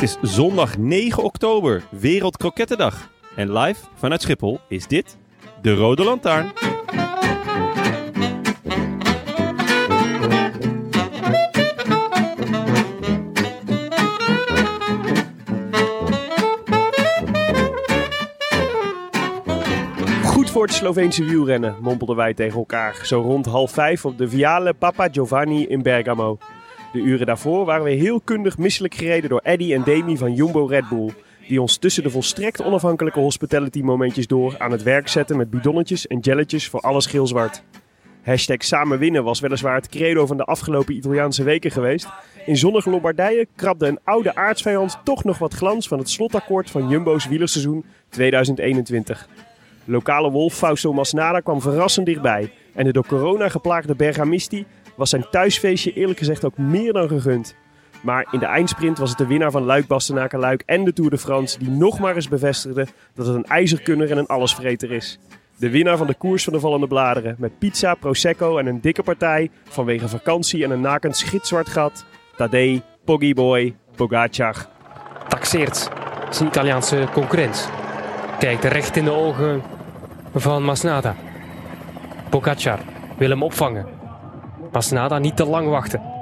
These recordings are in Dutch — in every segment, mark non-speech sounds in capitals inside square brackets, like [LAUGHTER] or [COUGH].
Het is zondag 9 oktober, Wereldkrokettendag. En live vanuit Schiphol is dit de Rode Lantaarn. Goed voor het Sloveense wielrennen, mompelden wij tegen elkaar. Zo rond half vijf op de Viale Papa Giovanni in Bergamo. De uren daarvoor waren we heel kundig misselijk gereden door Eddy en Demi van Jumbo Red Bull. Die ons tussen de volstrekt onafhankelijke hospitality momentjes door aan het werk zetten met bidonnetjes en jelletjes voor alles geel-zwart. Hashtag samen winnen was weliswaar het credo van de afgelopen Italiaanse weken geweest. In zonnige Lombardije krabde een oude aardsvijand toch nog wat glans van het slotakkoord van Jumbo's wielerseizoen 2021. Lokale wolf Fausto Masnada kwam verrassend dichtbij. En de door corona geplaagde Bergamisti was zijn thuisfeestje eerlijk gezegd ook meer dan gegund. Maar in de eindsprint was het de winnaar van Luik Bastenaken Luik en de Tour de France die nog maar eens bevestigde dat het een ijzerkunner en een allesvreter is. De winnaar van de koers van de vallende bladeren met pizza, prosecco en een dikke partij vanwege vakantie en een nakend schitzwart gat. Tadej, Poggyboy, Pogacar. taxeert zijn Italiaanse concurrent. Kijkt recht in de ogen van Masnada. Pogacar wil hem opvangen. Masnada niet te lang wachten.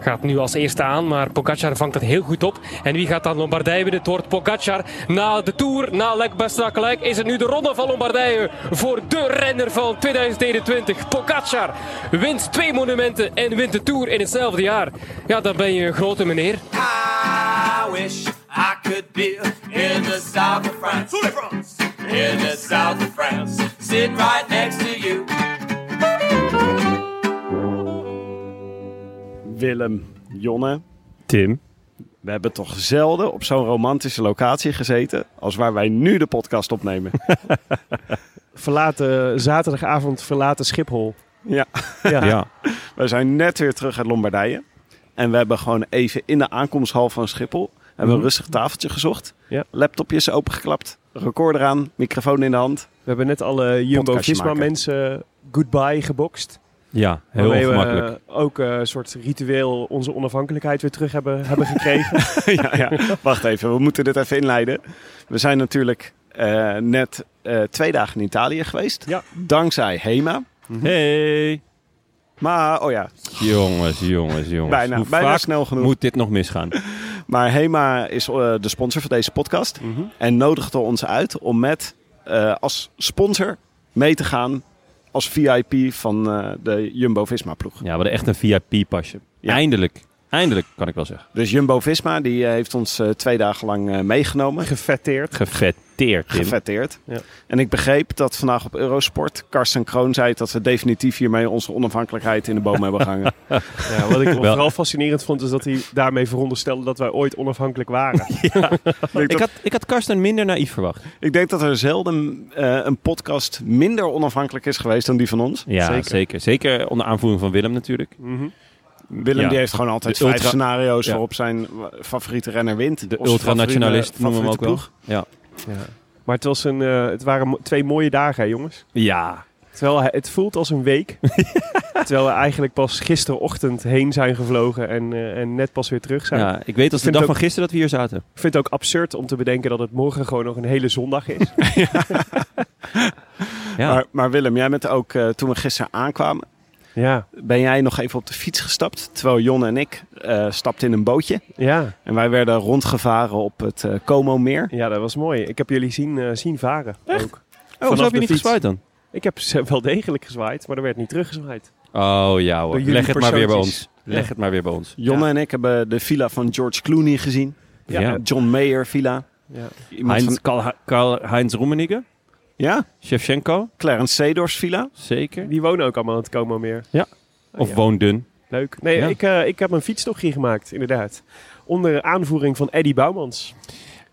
Gaat nu als eerste aan, maar Pogacar vangt het heel goed op. En wie gaat dan Lombardije winnen? Het wordt Pogacar. Na de Tour, na Lek Bastenakelijk, is het nu de ronde van Lombardije voor de renner van 2021. Pogacar wint twee monumenten en wint de Tour in hetzelfde jaar. Ja, dan ben je een grote meneer. I wish I could be in the south of France. In the south of France. Sitting right next to you. Willem, Jonne, Tim. we hebben toch zelden op zo'n romantische locatie gezeten als waar wij nu de podcast opnemen. [LAUGHS] Verlaten, zaterdagavond verlaten Schiphol. ja, Ja. Ja. we zijn net weer terug uit Lombardije. En we hebben gewoon even in de aankomsthal van Schiphol hebben we een rustig tafeltje gezocht. Ja. Laptopjes opengeklapt, recorder aan, microfoon in de hand. We hebben net alle Jumbo-Visma mensen goodbye gebokst. Ja, heel Waarmee ongemakkelijk. we ook eh, een soort ritueel onze onafhankelijkheid weer terug hebben, hebben gekregen. [LAUGHS] ja, ja. Wacht even, we moeten dit even inleiden. We zijn natuurlijk eh, net eh, twee dagen in Italië geweest. Ja. Dankzij HEMA. Hey. Maar, oh ja, Jongens, jongens, jongens. Bijna- Hoe bijna vaak snel genoeg. moet dit nog misgaan? [LAUGHS] Maar HEMA is eh, de sponsor van deze podcast. Mhm. En nodigde ons uit om met eh, als sponsor mee te gaan als VIP van eh, de Jumbo-Visma ploeg. Ja, we hadden echt een VIP-pasje. Ja. Eindelijk. Eindelijk, kan ik wel zeggen. Dus Jumbo-Visma die eh, heeft ons eh, twee dagen lang eh, meegenomen. Gefetteerd. Gefetteerd, Tim. Gefetteerd. Ja. En ik begreep dat vandaag op Eurosport Karsten Kroon zei dat we definitief hiermee onze onafhankelijkheid in de boom hebben gehangen. [LAUGHS] Ja, wat ik Wel- vooral fascinerend vond, is dat hij daarmee veronderstelde dat wij ooit onafhankelijk waren. [LAUGHS] ik, denk Ik dat, had, ik had Karsten minder naïef verwacht. ik denk dat er zelden eh, een podcast minder onafhankelijk is geweest dan die van ons. Ja, Zeker. zeker. zeker. onder aanvoering van Willem natuurlijk. Mhm. Willem Ja. die heeft gewoon altijd De vijf ultra- scenario's Ja. waarop zijn favoriete renner wint. De ultranationalist noemen we hem ook wel. favoriete Ja. Ja. Maar het, was een, eh, het waren twee mooie dagen, hè, jongens. ja. Terwijl het voelt als een week. [LAUGHS] terwijl we eigenlijk pas gisterochtend heen zijn gevlogen en, eh, en net pas weer terug zijn. ja, ik weet als de dag ook- van gisteren dat we hier zaten. Ik vind het ook absurd om te bedenken dat het morgen gewoon nog een hele zondag is. [LAUGHS] Ja. Maar, maar Willem, jij bent ook, eh, toen we gisteren aankwamen, Ja, ben jij nog even op de fiets gestapt. Terwijl Jon en ik eh, stapten in een bootje. ja. En wij werden rondgevaren op het eh, Como-meer. ja, dat was mooi. Ik heb jullie zien, eh, zien varen ook. Oh, zo heb je niet fiets. gezwaaid dan? Ik heb ze wel degelijk gezwaaid, maar er werd niet teruggezwaaid. Oh ja hoor. Leg het maar weer bij ons. Leg Ja. het maar weer bij ons. Jonne Ja. en ik hebben de villa van George Clooney gezien. Ja. Ja. John Mayer villa. Ja. Iemand Heinz, van- Karl, Karl Heinz Rummenigge. Ja, Shevchenko. Clarence Seedorf's villa. Zeker. Die wonen ook allemaal aan het Como meer. Of ja. Woonden. Leuk. Nee, Ja. ik, eh, ik heb een fietstochtje gemaakt, inderdaad. Onder aanvoering van Eddie Bouwmans.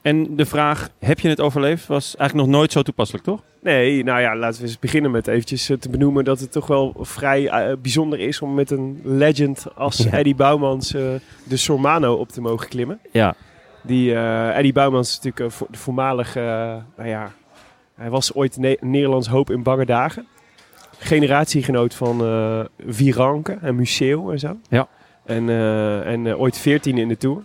En de vraag, heb je het overleefd, was eigenlijk nog nooit zo toepasselijk, toch? Nee, nou ja, laten we eens beginnen met eventjes eh, te benoemen dat het toch wel vrij eh, bijzonder is om met een legend als [LAUGHS] Ja. Eddie Bouwmans eh, de Sormano op te mogen klimmen. Ja. Die, eh, Eddie Bouwmans is natuurlijk vo- de voormalige, nou ja, hij was ooit Ne- Nederlands hoop in bange dagen. Generatiegenoot van eh Viranke en Museo en zo. Ja. En, eh, en eh, ooit 14 in de Tour.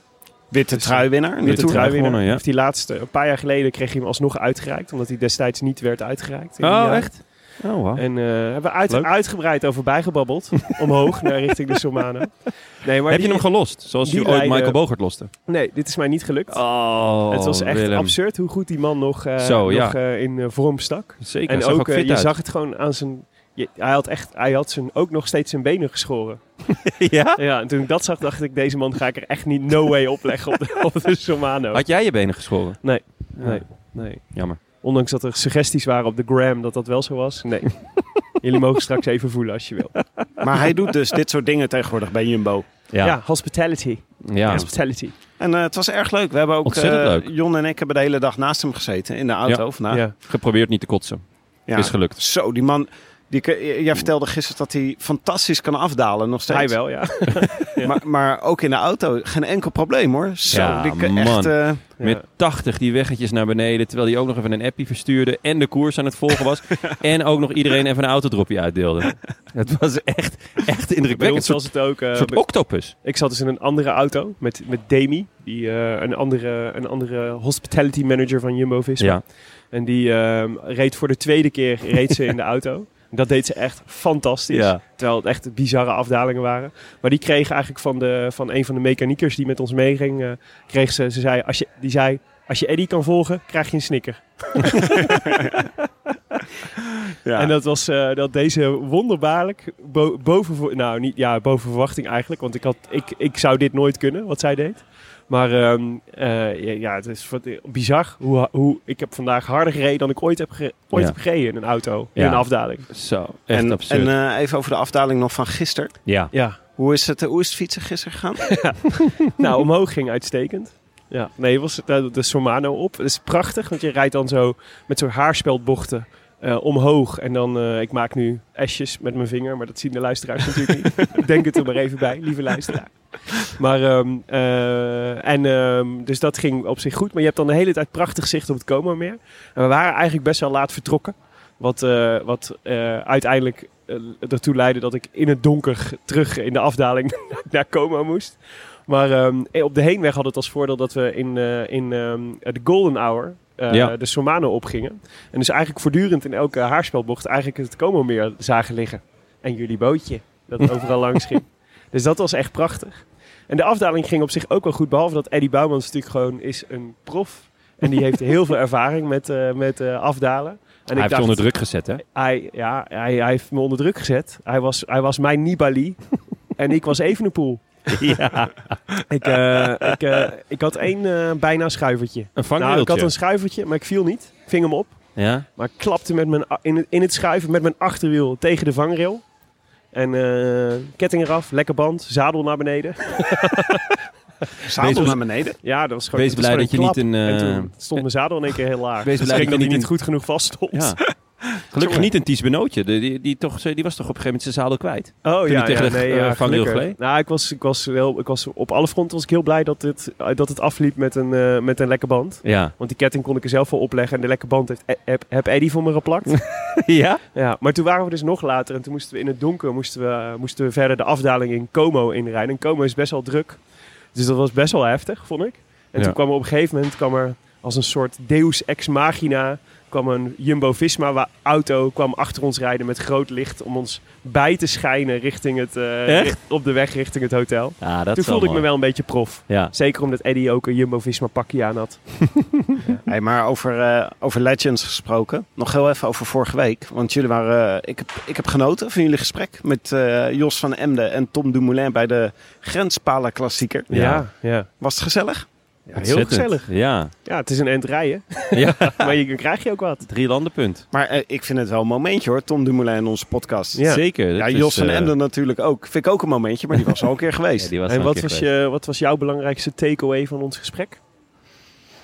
Witte truiwinnaar. in de Witte. Truiwinnaar. ja. Heeft hij laatste, een paar jaar geleden kreeg hij hem alsnog uitgereikt. Omdat hij destijds niet werd uitgereikt. in die Oh, echt? Oh, wow. En eh hebben we uit, uitgebreid over bijgebabbeld. [LAUGHS] omhoog naar richting de Somano. Nee, maar heb je hem gelost? Zoals je ooit Michael Bogert loste? Nee, dit is mij niet gelukt. Oh, het was echt Willem. absurd hoe goed die man nog, eh, Zo, ja. nog eh, in vorm stak. Zeker, en ook, je uit. zag het gewoon aan zijn... je- hij had, echt, hij had zijn, ook nog steeds zijn benen geschoren. [LAUGHS] ja? Ja, en toen ik dat zag, dacht ik, deze man ga ik er echt niet no way opleggen op de, [LAUGHS] op de. Had jij je benen geschoren? Nee, Ja. nee, nee. Jammer. Ondanks dat er suggesties waren op de gram dat dat wel zo was. Nee. [LAUGHS] Jullie mogen straks even voelen als je wil. [LAUGHS] Maar hij doet dus dit soort dingen tegenwoordig bij Jumbo. Ja, Ja. hospitality. Ja. Hospitality. En eh, het was erg leuk. We hebben ook, eh, leuk. Jon en ik hebben de hele dag naast hem gezeten in de auto Ja. vandaag. Ja. Geprobeerd niet te kotsen. Ja. Is gelukt. Zo, die man. Die, jij vertelde gisteren dat hij fantastisch kan afdalen, nog steeds. Hij wel, ja. [LAUGHS] Ja. Maar, maar ook in de auto, geen enkel probleem hoor. Zo, Ja, die man. echt. eh, Met 80 die weggetjes naar beneden. Terwijl hij ook nog even een appie verstuurde. En de koers aan het volgen was. [LAUGHS] en ook nog iedereen even een autodropje uitdeelde. [LAUGHS] Het was echt, echt Bij indrukwekkend. ons Een was het ook... eh, soort bij- octopus. ik zat dus in een andere auto met, met Demi. Die, eh, een, andere, een andere hospitality manager van Jumbo-Visma. Ja. En die ehm, reed voor de tweede keer reed ze in de auto. Dat deed ze echt fantastisch. Ja. Terwijl het echt bizarre afdalingen waren. Maar die kreeg eigenlijk van, de, van een van de mechaniekers die met ons meeging... eh, kreeg ze, ze zei, als je, die zei, als je Eddie kan volgen, krijg je een snicker. [LAUGHS] ja. En dat was dat deed deze wonderbaarlijk bo- boven, voor- nou niet ja, boven verwachting eigenlijk, want ik, had, ik, ik zou dit nooit kunnen wat zij deed. Maar ehm, eh, ja, ja, het is wat- bizar hoe, hoe ik heb vandaag harder gereden dan ik ooit heb, ge- ooit Ja. heb gereden in een auto, in een afdaling. Zo, echt en absurd. en eh, even over de afdaling nog van gisteren. ja. Ja, Hoe is het, eh, hoe is het fietsen gisteren gegaan? [LAUGHS] nou omhoog ging uitstekend. Ja, nee, was de, de Sormano op. Het is prachtig, want je rijdt dan zo met zo'n haarspeldbochten eh, omhoog. En dan, eh, ik maak nu esjes met mijn vinger, maar dat zien de luisteraars natuurlijk niet. [LAUGHS] Ik Denk het er maar even bij, lieve luisteraar. Maar, ehm, eh, en, ehm, dus dat ging op zich goed. Maar je hebt dan de hele tijd prachtig zicht op het Como-meer. En we waren eigenlijk best wel laat vertrokken. Wat, wat uiteindelijk ertoe leidde dat ik in het donker terug in de afdaling [LAUGHS] naar Como moest. Maar ehm, op de heenweg had het als voordeel dat we in, in de Golden Hour Ja. de Sormano opgingen. En dus eigenlijk voortdurend in elke haarspelbocht eigenlijk het Como meer zagen liggen. En jullie bootje, dat [LAUGHS] overal langs ging. Dus dat was echt prachtig. En de afdaling ging op zich ook wel goed, behalve dat Eddie Bouwmans natuurlijk gewoon is een prof. En die heeft heel veel ervaring met, eh, met eh, afdalen. En Hij heeft je onder druk gezet, hè? Hij, ja, hij, hij heeft me onder druk gezet. Hij was, hij was mijn Nibali. [LAUGHS] en ik was Evenepoel. [LAUGHS] ja. Ik, eh, ik, eh, ik had één eh, bijna schuivertje. Een Nou, vangwieltje. ik had een schuivertje, maar ik viel niet. Ik ving hem op. Ja? Maar ik klapte met mijn, in, het, in het schuiven met mijn achterwiel tegen de vangrail. En eh, ketting eraf, lekker band, zadel naar beneden. [LAUGHS] Zadel Wees- naar beneden. Ja, dat was gewoon Wees blij dat je niet een... En eh, toen stond mijn zadel in één keer heel laag. Wees dus blij ik denk dat hij niet niet goed genoeg vast stond. Ja. [LAUGHS] Gelukkig niet een Ties Benootje. Die, die, die, toch, die was toch op een gegeven moment zijn zadel kwijt. Oh ja, tegen ja, de, nee, eh, Van? Nou, ik was, ik, was ik was op alle fronten was ik heel blij dat het, dat het afliep met een, eh, met een lekke band. Ja. Want die ketting kon ik er zelf wel opleggen en de lekke band heeft, heb, heb Eddie voor me geplakt. [LAUGHS] ja? ja, maar toen waren we dus nog later en toen moesten we in het donker moesten we, moesten we verder de afdaling in Como inrijden. En Como is best wel druk. Dus dat was best wel heftig, vond ik. En Ja. toen kwam er op een gegeven moment kwam er als een soort deus ex machina kwam een Jumbo-Visma-auto kwam achter ons rijden met groot licht om ons bij te schijnen richting het, eh, Echt? richt- op de weg richting het hotel. Ja, dat Toen voelde ik me wel een beetje prof. Ja. Zeker omdat Eddie ook een Jumbo-Visma pakje aan had. [LAUGHS] Hey, maar over, eh, over Legends gesproken. Nog heel even over vorige week. Want jullie waren, eh, ik, heb, ik heb genoten van jullie gesprek met eh, Jos van Emden en Tom Dumoulin bij de Grenspalen Klassieker. Ja. ja. Was het gezellig? Ja, heel gezellig. Ja. Ja, het is een end rijden. [LAUGHS] ja. [LAUGHS] maar je, dan krijg je ook wat. Drie landenpunt. Maar eh, ik vind het wel een momentje hoor, Tom Dumoulin in onze podcast. Ja. Zeker. Ja, Dat is, Jos van eh, Emden natuurlijk ook. Vind ik ook een momentje, maar die was al een keer [LAUGHS] geweest. ja, die was En wat keer was, geweest. je, wat was jouw belangrijkste takeaway van ons gesprek?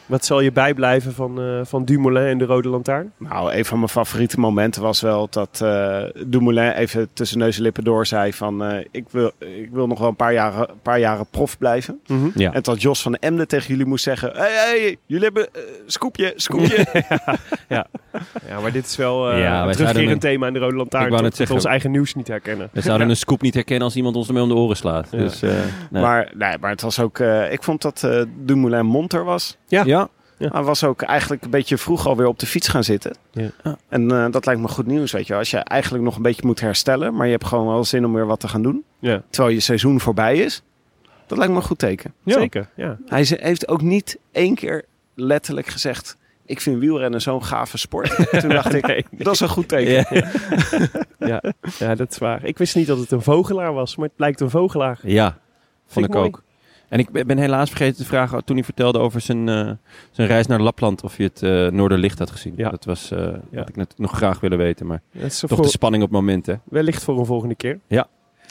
Wat zal je bijblijven van, eh, van Dumoulin en de Rode Lantaarn? Nou, een van mijn favoriete momenten was wel dat eh Dumoulin even tussen neus en lippen door zei van... eh, ik, wil, ik wil nog wel een paar jaren, paar jaren prof blijven. Ja. En dat Jos van Emden tegen jullie moest zeggen... Hé, hey, hey, jullie hebben scoopje, scoopje. [LAUGHS] [LAUGHS] Ja, maar dit is wel eh Ja, een zouden terugkerend een- thema in de Rode Lantaarn. Ik wou zeggen- ons eigen nieuws niet herkennen. We zouden een scoop niet herkennen als iemand ons ermee om de oren slaat. Ja. Dus, eh, nee. Maar, nee, maar het was ook... eh, ik vond dat eh Dumoulin monter was. Ja. Ja. Hij was ook eigenlijk een beetje vroeg alweer op de fiets gaan zitten. Ja. En eh, dat lijkt me goed nieuws, weet je wel. Als je eigenlijk nog een beetje moet herstellen... maar je hebt gewoon wel zin om weer wat te gaan doen... Ja, terwijl je seizoen voorbij is... dat lijkt me een goed teken. zeker. Ja. Hij heeft ook niet één keer letterlijk gezegd... ik vind wielrennen zo'n gave sport. [LAUGHS] Toen dacht ik, Nee. dat is een goed teken. Ja. Ja, ja, dat is waar. Ik wist niet dat het een vogelaar was, maar het blijkt een vogelaar. Ja, vond ik ik mooi. ook. En ik ben helaas vergeten te vragen toen hij vertelde over zijn, eh, zijn reis naar Lapland of je het eh Noorderlicht had gezien. Ja. Dat was eh Ja. had ik net nog graag willen weten, maar Dat is toch voor, de spanning op momenten. wellicht voor een volgende keer.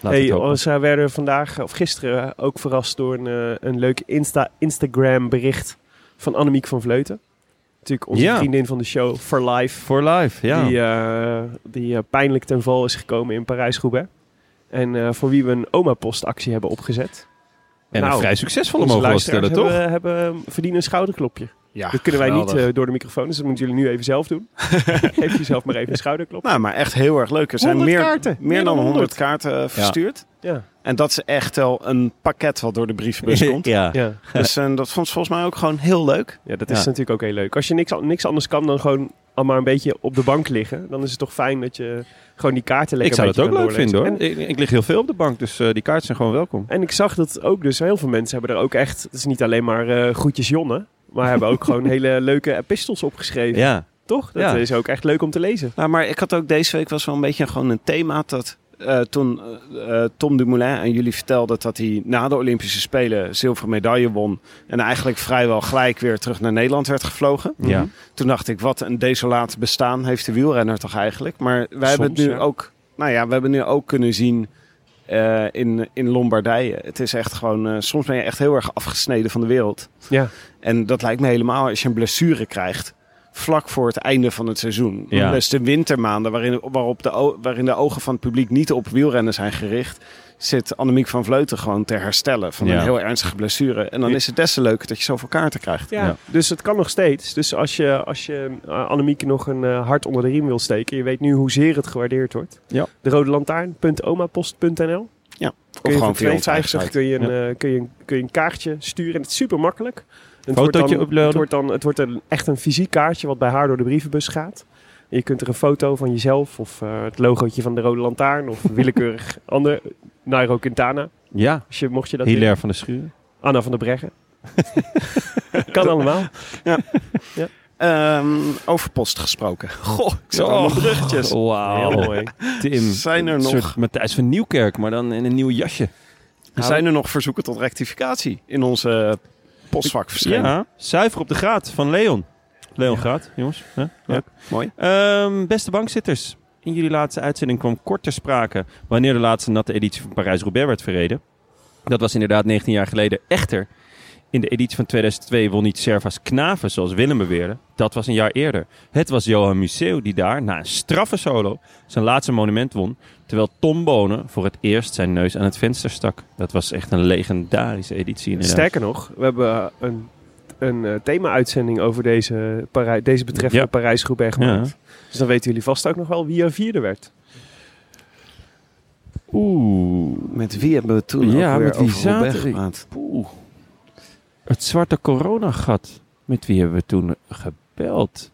Laat Hey, oh, ze werden vandaag of gisteren ook verrast door een, een leuk Insta Instagram bericht van Annemiek van Vleuten. Natuurlijk onze Ja. vriendin van de show For Life. For life, ja. Die, die pijnlijk ten val is gekomen in Parijs-Roubaix. En voor wie we een oma-postactie hebben opgezet. En Nou, een vrij succesvolle mogen we stellen, toch? hebben, hebben, verdienen een schouderklopje. Ja, dat kunnen wij niet eh, door de microfoon, dus dat moeten jullie nu even zelf doen. [LAUGHS] Geef jezelf maar even een schouderklop. Nou, maar echt heel erg leuk. Er zijn 100 meer, kaarten. meer dan 100 kaarten eh, verstuurd. Ja. En dat is echt wel een pakket wat door de brievenbus [LAUGHS] komt. ja. Ja. Dus eh, dat vond ze volgens mij ook gewoon heel leuk. ja, dat is Ja. natuurlijk ook heel leuk. Als je niks, niks anders kan dan gewoon al maar een beetje op de bank liggen, dan is het toch fijn dat je gewoon die kaarten Ik lekker zou een dat ook leuk vinden hoor. doorlezen. Ik, ik lig heel veel op de bank, dus eh, die kaarten zijn gewoon welkom. En, en ik zag dat ook dus heel veel mensen hebben er ook echt, het is niet alleen maar eh groetjes Jonne, maar hebben ook [LAUGHS] gewoon hele leuke epistels opgeschreven. Ja, Toch? Dat Ja. is ook echt leuk om te lezen. Nou, maar ik had ook deze week was wel een beetje gewoon een thema dat eh, toen eh, Tom Dumoulin aan jullie vertelde dat hij na de Olympische Spelen zilveren medaille won en eigenlijk vrijwel gelijk weer terug naar Nederland werd gevlogen. ja. Toen dacht ik, wat een desolaat bestaan heeft de wielrenner toch eigenlijk. Maar wij hebben het nu ja. ook, nou ja, we hebben nu ook kunnen zien in, in Lombardije. Het is echt gewoon, soms ben je echt heel erg afgesneden van de wereld. Ja. En dat lijkt me helemaal als je een blessure krijgt. Vlak voor het einde van het seizoen. Ja. Dus de wintermaanden waarin, waarop de, waarin de ogen van het publiek niet op wielrennen zijn gericht. Zit Annemiek van Vleuten gewoon te herstellen van Ja. een heel ernstige blessure. En dan is het des te leuker dat je zoveel kaarten krijgt. Ja, Ja. dus het kan nog steeds. Dus als je, als je uh, Annemiek nog een eh, hart onder de riem wil steken, je weet nu hoezeer het gewaardeerd wordt. Ja. De rode lantaarn.omapost.nl Ja, Kun je gewoon voor via onze eigen 2,50 site. kun, je een, eh, kun, je, een- kun je een kaartje sturen. En het is super makkelijk. Het Fotootje wordt dan, uploaden. Het wordt, dan, het wordt een, echt een fysiek kaartje wat bij haar door de brievenbus gaat. Je kunt er een foto van jezelf of eh, het logootje van de Rode Lantaarn of [LAUGHS] willekeurig ander. Nairo Quintana, ja. als je, mocht je dat willen. Hilaire van de Schuur. Anna van der Breggen. [LAUGHS] kan allemaal. Ehm, over post gesproken. Goh, ik zet Oh. allemaal bruggetjes. Wauw. Heel mooi. Tim. Zijn er nog- soort Matthijs van Nieuwkerk, maar dan in een nieuw jasje. Zijn er nog verzoeken tot rectificatie in onze postvak verschenen? Ja, zuiver op de graad van Leon. Leon Graat, jongens. Leuk. Mooi. Ehm, beste bankzitters. In jullie laatste uitzending kwam kort ter sprake wanneer de laatste natte editie van Parijs-Roubaix werd verreden. Dat was inderdaad 19 jaar geleden. Echter, in de editie van 2002 won niet Servas Knaven, zoals Willem beweerde. Dat was een jaar eerder. Het was Johan Museeuw die daar, na een straffe solo, zijn laatste monument won. Terwijl Tom Bonen voor het eerst zijn neus aan het venster stak. Dat was echt een legendarische editie inderdaad. Sterker nog, we hebben een, een eh, thema-uitzending over deze, Parij- deze betreffende Ja. Parijs-Roubaix gemaakt. Dus dan weten jullie vast ook nog wel wie er vierde werd. Oeh. Met wie hebben we toen Ja, ook weer met wie over Roubaix gepraat? Poeh. Het zwarte coronagat. Met wie hebben we toen gebeld?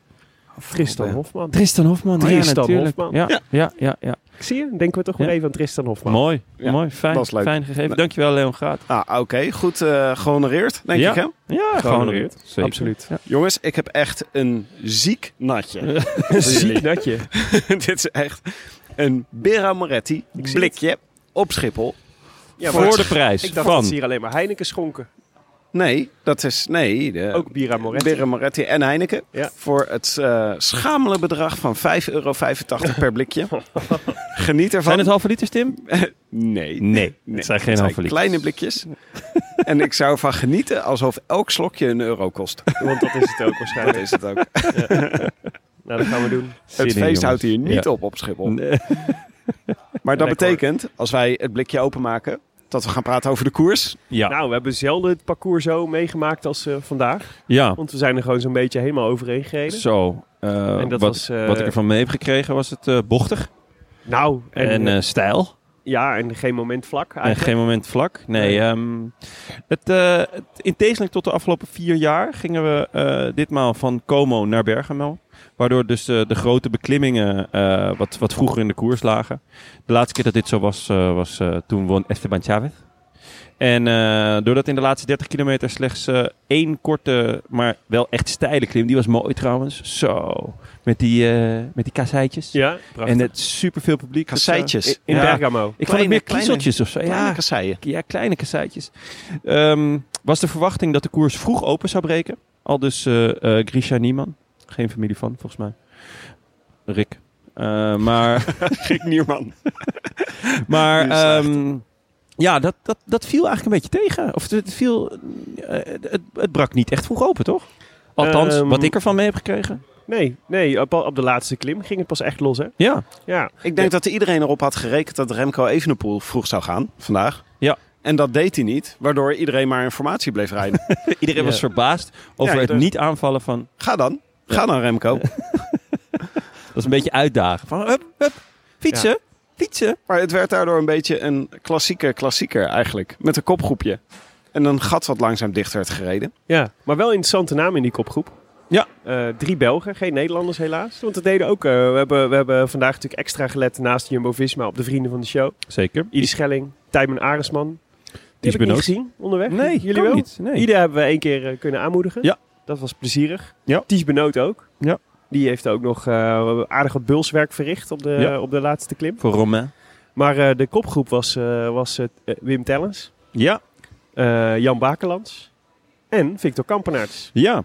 Tristan. Hofman. Tristan Hofman. Tristan ja, natuurlijk. Hofman. Ja, ja, ja, ja. Zie je? Denken we toch weer even aan Tristan Hofman. Mooi, Ja, mooi. Fijn, dat is leuk. fijn gegeven. Dankjewel, Leon Gaat. Ah, oké. Goed eh gehonoreerd, denk Ja. ik, hè? Ja, Gehonoreerd. gehonoreerd. Zeker. Absoluut. Ja. Jongens, ik heb echt een ziek natje. [LAUGHS] Ziek natje. [LAUGHS] Dit is echt een Bera Moretti blikje op Schiphol. Ja, Voor de prijs ik dacht van... dat ze hier alleen maar Heineken schonken. Nee, dat is... Nee, de, Ook Bira Moretti. En Heineken. Ja. Voor het eh schamele bedrag van 5,85 euro per blikje. [LAUGHS] Geniet ervan. Zijn het halve liters, Tim? [LAUGHS] Nee. Nee, het zijn geen Het halve liters. kleine blikjes. [LAUGHS] en ik zou ervan genieten alsof elk slokje een euro kost. Want dat is het ook Dat waarschijnlijk. is het ook. Nou, dat gaan we doen. Zin het feest houdt hier niet Ja. op op Schiphol. Nee. Maar dat Lekker, betekent, als wij het blikje openmaken, dat we gaan praten over de koers. Ja. Nou, we hebben zelden het parcours zo meegemaakt als eh, vandaag. ja. Want we zijn er gewoon zo'n beetje helemaal overheen gereden. Zo. eh, En dat wat, was, eh, wat ik ervan mee heb gekregen was het eh, bochtig Nou, en, en, stijl. Ja, en geen moment vlak En eigenlijk. geen moment vlak. Nee, Nee. ehm, het, eh, het- in tegenstelling tot de afgelopen vier jaar gingen we eh, ditmaal van Como naar Bergamo. Waardoor dus eh, de grote beklimmingen wat, wat vroeger in de koers lagen. De laatste keer dat dit zo was, was toen won Esteban Chavez. En eh, doordat in de laatste 30 kilometer slechts eh, één korte, maar wel echt steile klim. Die was mooi trouwens. Zo. Met die, eh met die kasseitjes. Ja, prachtig. En het superveel publiek. Dat, Kasseitjes. in in ja. Bergamo. Ik vond het meer kiezeltjes of zo. Kleine Ja, kasseien. ja, kleine kasseitjes. Ehm, was de verwachting dat de koers vroeg open zou breken. Al dus Grisha Nieman. Geen familie van, volgens mij. Rick. Eh, maar [LAUGHS] Gek Nierman. [LAUGHS] maar ehm, ja, dat, dat, dat viel eigenlijk een beetje tegen. Of het, viel, eh, het, het brak niet echt vroeg open, toch? Althans, Ehm, wat ik ervan mee heb gekregen. Nee, nee op, op de laatste klim ging het pas echt los, hè? Ja, Ja. Ik denk dat iedereen erop had gerekend dat Remco Evenepoel vroeg zou gaan vandaag. Ja. En dat deed hij niet, waardoor iedereen maar informatie bleef rijden. [LAUGHS] iedereen Ja. was verbaasd over Ja, het dus- niet aanvallen van... Ga dan. Ga dan Remco. [LAUGHS] Dat is een beetje uitdagen. Van, hup, hup, fietsen, fietsen. Maar het werd daardoor een beetje een klassieke klassieker eigenlijk. Met een kopgroepje. En een gat wat langzaam dicht werd gereden. ja, maar wel interessante naam in die kopgroep. Ja. Eh, drie Belgen, geen Nederlanders helaas. Want dat deden ook. eh, we, hebben, we hebben vandaag natuurlijk extra gelet naast Jumbo-Visma op de vrienden van de show. Zeker. Idi Schelling, Tijmen Aresman. Die heb ik niet gezien onderweg. Nee, jullie kan wel? niet. Nee. Ieder hebben we één keer eh, kunnen aanmoedigen. Ja. Dat was plezierig. Ja. Ties Benoot ook. Ja. Die heeft ook nog eh, aardig wat bulswerk verricht op de, Ja. op de laatste klim. Voor Romain. Maar eh, de kopgroep was, eh, was Wim Tellens, Ja, Jan Bakelands en Victor Kampenaerts. ja.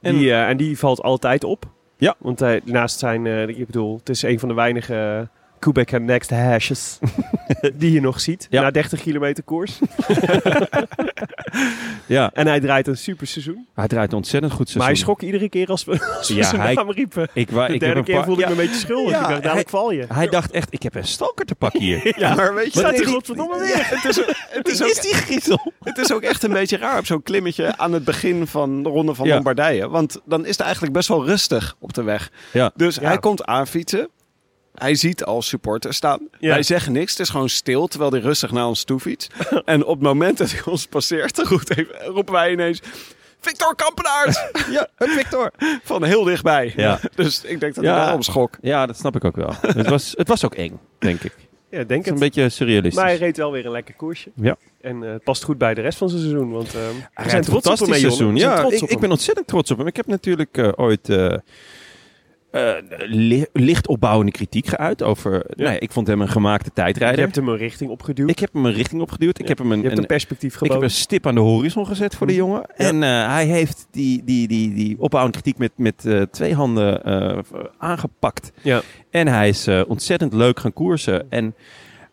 En- Die, en die valt altijd op. Ja. Want hij naast zijn, ik bedoel, het is een van de weinige Quebec Next hashes [LAUGHS] die je nog ziet. Ja. Na 30 kilometer koers. [LAUGHS] ja. En hij draait een super seizoen. Hij draait ontzettend goed seizoen. Maar hij schrok iedere keer als we, als we Ja, zijn hij- naam riepen. Ik, wa, De ik derde een keer paar- voelde ik me een beetje schuldig. Ja, ik dacht, dadelijk val je. Hij dacht echt, ik heb een stalker te pakken [LAUGHS] hier. Ja, maar weet je, Staat het hij godverdomme weer? het is, ook- het is, ook, die griezel? het is ook echt een beetje raar op zo'n klimmetje aan het begin van de ronde van. Lombardije. Want dan is het eigenlijk best wel rustig op de weg. Ja. Dus hij komt aanfietsen. Hij ziet al supporters staan. Ja. Wij zeggen niks. Het is gewoon stil terwijl hij rustig naar ons toe fietst. [LAUGHS] en op het moment dat hij ons passeert, even- roepen wij ineens... Victor Kampenaert! [LAUGHS] Ja, Victor. Van heel dichtbij. Ja. [LAUGHS] Dus ik denk dat Ja. hij daarom schrok. Ja, dat snap ik ook wel. het, was, het was ook eng, denk ik. Ja, denk Het is het. een beetje surrealistisch. Maar hij reed wel weer een lekker koersje. Ja. En eh, het past goed bij de rest van zijn seizoen. Want eh, we Hij zijn trots op hem, hè, fantastisch seizoen. Ja, ik, ben ontzettend trots op hem. Ik heb natuurlijk eh, ooit eh, li- licht opbouwende kritiek geuit over... Nou ja, ik vond hem een gemaakte Je tijdrijder. hebt hem een richting opgeduwd. Ik heb hem een richting opgeduwd. Ik heb hem een, je hebt een, perspectief ik heb geboden. een stip aan de horizon gezet voor de jongen. En eh, hij heeft die, die, die, die opbouwende kritiek met, met eh, twee handen aangepakt. Ja. En hij is ontzettend leuk gaan koersen. En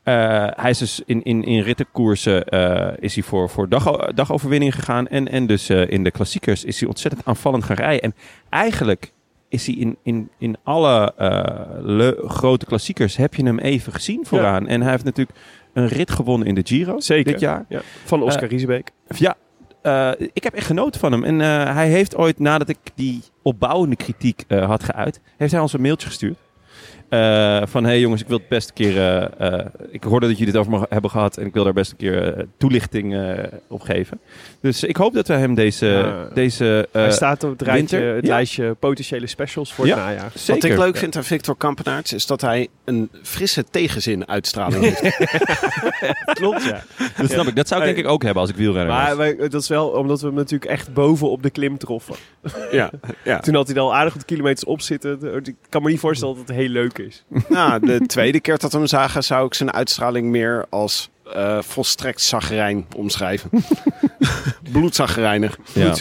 hij is dus in, in, in rittenkoersen eh, is hij voor, voor dag, dagoverwinning gegaan. En, en dus in de klassiekers is hij ontzettend aanvallend gaan rijden. En eigenlijk is hij in, in, in alle eh, le- grote klassiekers heb je hem even gezien vooraan. En hij heeft natuurlijk een rit gewonnen in de Giro Zeker. dit jaar. Ja. Van Oscar Eh, Riesebeek. Ja, eh, ik heb echt genoten van hem. En eh, hij heeft ooit, nadat ik die opbouwende kritiek eh, had geuit, heeft hij ons een mailtje gestuurd. Eh, van, hé hey jongens, ik wil het best een keer... eh, eh, ik hoorde dat jullie het over me hebben gehad en ik wil daar best een keer toelichting eh, op geven. Dus ik hoop dat we hem deze... Ja. deze eh, Hij staat op het, rijtje, winter? het Ja. lijstje potentiële specials voor Ja. het najaar. zeker. Wat ik leuk vind aan Victor Kampenaerts is dat hij een frisse tegenzin uitstraling [LAUGHS] heeft. Klopt, ja. Dat snap ik. Dat zou ik denk ik ook hebben als ik wielrenner Maar was. wij- dat is wel omdat we hem natuurlijk echt boven op de klim troffen. ja, ja. [LAUGHS] Toen had hij al aardig wat kilometers op zitten. Ik kan me niet voorstellen dat het heel leuk is. [LAUGHS] Nou, de tweede keer dat we hem zagen, zou ik zijn uitstraling meer als eh, volstrekt zagrijn omschrijven. [LAUGHS] Bloedzagrijnig. Ja.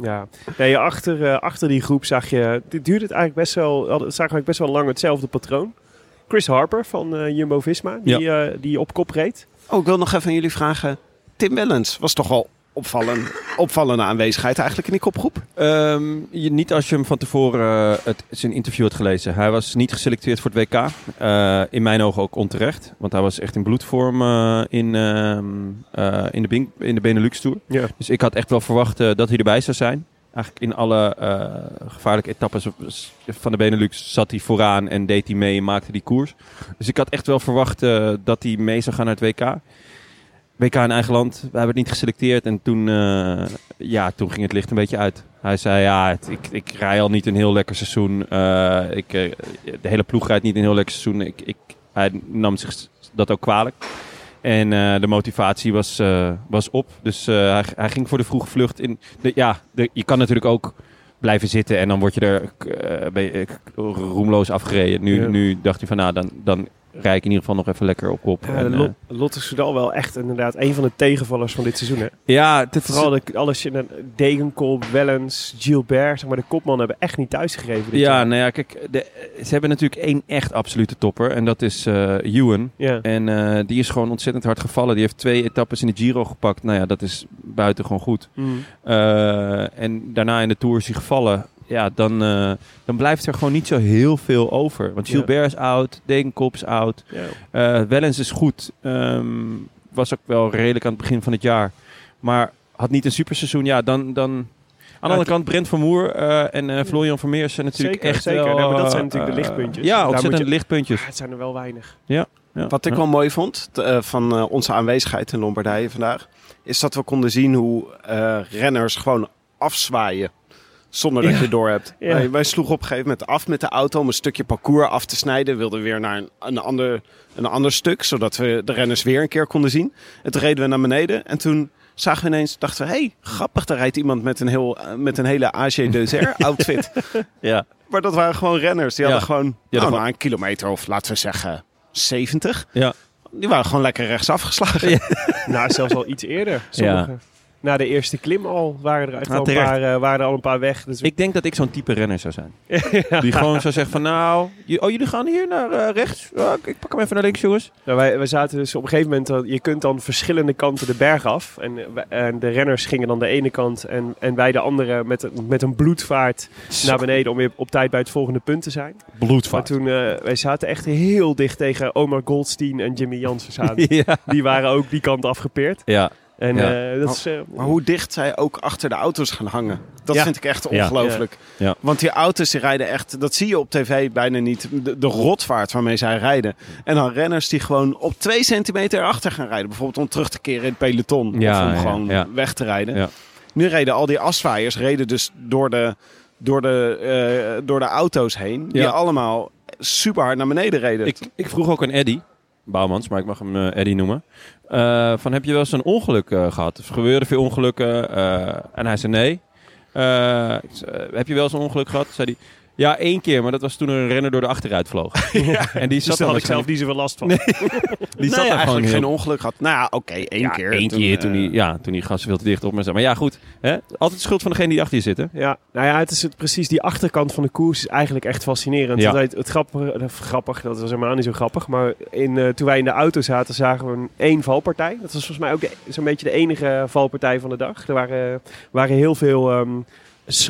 Ja. Nee, achter, eh, achter die groep zag je... Dit duurde het eigenlijk best wel... we eigenlijk best wel lang hetzelfde patroon. Chris Harper van eh, Jumbo-Visma, die, eh, die op kop reed. Oh, ik wil nog even aan jullie vragen. Tim Wellens was toch wel opvallend, opvallende aanwezigheid eigenlijk in die kopgroep? Ehm, je, niet als je hem van tevoren eh, het, zijn interview had gelezen. Hij was niet geselecteerd voor het WK. Eh, in mijn ogen ook onterecht. Want hij was echt in bloedvorm eh, in, ehm, eh, in, de Bing- in de Benelux Tour. Dus ik had echt wel verwacht dat hij erbij zou zijn. Eigenlijk in alle eh, gevaarlijke etappes van de Benelux zat hij vooraan en deed hij mee en maakte die koers. Dus ik had echt wel verwacht eh, dat hij mee zou gaan naar het WK. WK in eigen land, we hebben het niet geselecteerd. En toen, eh, ja, toen ging het licht een beetje uit. Hij zei, ja, het- ik, ik rij al niet een heel lekker seizoen. Eh, ik, eh, de hele ploeg rijdt niet een heel lekker seizoen. Ik, ik, hij nam zich dat ook kwalijk. En de motivatie was, was op. Dus hij, hij ging voor de vroege vlucht. In de, ja, de, je kan natuurlijk ook blijven zitten en dan word je er roemloos afgereden. Nu, Ja. nu dacht hij van, nou, dan, dan rij ik in ieder geval nog even lekker op kop. Ja, En, Lot- eh, Lotte Soudal wel echt inderdaad een van de tegenvallers van dit seizoen. Hè? ja, Vooral de, alles in Degenkop, Wellens, Gilbert, zeg maar de kopman hebben echt niet thuisgegeven. dit Ja, jaar. nou ja, kijk, de, ze hebben natuurlijk één echt absolute topper. En dat is Ewan. Ja. En eh, die is gewoon ontzettend hard gevallen. Die heeft twee etappes in de Giro gepakt. Nou ja, dat is buiten gewoon goed. Mm. En daarna in de Tour is hij gevallen. Ja, dan, eh, dan blijft er gewoon niet zo heel veel over. Want. Gilbert is oud, Degenkop is oud. Eh Wellens is goed. Ehm, was ook wel redelijk aan het begin van het jaar. Maar had niet een superseizoen. Ja, dan... dan aan de andere kant, Brent van Moer eh, en eh Florian Vermeers zijn natuurlijk Zeker, echt zeker. wel... Nee, maar dat zijn natuurlijk de lichtpuntjes. Ja, ontzettend je- lichtpuntjes. Ah, het zijn er wel weinig. Ja, Wat ik ja. wel mooi vond eh, van onze aanwezigheid in Lombardije vandaag, is dat we konden zien hoe eh, renners gewoon afzwaaien. Zonder dat Ja. je door hebt. Ja. Wij, wij sloegen op een gegeven moment af met de auto om een stukje parcours af te snijden. Wilden weer naar een, een, ander, een ander stuk, zodat we de renners weer een keer konden zien. En toen reden we naar beneden en toen zagen we ineens, dachten we, hé, hey, grappig, daar rijdt iemand met een, heel, eh, met een hele AG Deuzer [LAUGHS] outfit. Ja. Maar dat waren gewoon renners. Die Ja. hadden gewoon Ja, nou, een kilometer of laten we zeggen 70. Ja. Die waren gewoon lekker rechtsaf geslagen. [LAUGHS] Nou, zelfs al iets eerder. Sommigen. Na de eerste klim al waren er, echt al, een paar, eh, waren er al een paar weg. Dus Ik denk dat ik zo'n type renner zou zijn. [LAUGHS] Die gewoon zou zeggen van nou, oh jullie gaan hier naar eh, rechts? Ik- pak hem even naar links jongens. Nou, wij, wij zaten dus op een gegeven moment, eh, je kunt dan verschillende kanten de berg af. En, en de renners gingen dan de ene kant en, en wij de andere met, een- met een bloedvaart naar beneden om weer op tijd bij het volgende punt te zijn. Maar Bloedvaart. toen, eh, wij zaten echt heel dicht tegen Omar Goldstein en Jimmy Jansen [LAUGHS] aan. ja. Die waren ook die kant afgepeerd. Ja. En Ja. eh, dat is... eh, Maar hoe dicht zij ook achter de auto's gaan hangen. Dat Ja. vind ik echt ongelooflijk. Ja. Ja. Want die auto's die rijden echt, dat zie je op tv bijna niet. De, de rotvaart waarmee zij rijden. En dan renners die gewoon op twee centimeter achter gaan rijden. Bijvoorbeeld om terug te keren in het peloton. Ja, of om ja, gewoon ja. weg te rijden. Ja. Nu reden al die afzwaaiers reden dus door de, door de, eh, door de auto's heen. Die allemaal super hard naar beneden reden. Ik, ik vroeg ook aan Eddy, Bouwmans, maar ik mag hem eh, Eddy noemen. eh, van heb je wel eens een ongeluk eh, gehad? Of gebeuren veel ongelukken? En hij zei nee. Heb je wel eens een ongeluk gehad? Zei hij, ja één keer, maar dat was toen er een renner door de achteruit vloog. [LAUGHS] En die dus zat had dan ik zelf niet zoveel last van. [LAUGHS] die zat nee, eigenlijk heel- geen ongeluk gehad. Nou ja, oké, één ja, keer. één Toen, keer toen, eh, die, ja, toen die gas veel te dicht op me zat. Maar ja, goed. Hè? Altijd schuld van degene die achter je zit. Hè? Ja, nou ja, het is het, precies die achterkant van de koers is eigenlijk echt fascinerend. Ja. Het, het grappige, eh, grappig, dat was helemaal niet zo grappig, maar in, eh, toen wij in de auto zaten zagen we een één valpartij. Dat was volgens mij ook de- zo'n beetje de enige valpartij van de dag. Er waren, waren heel veel ehm,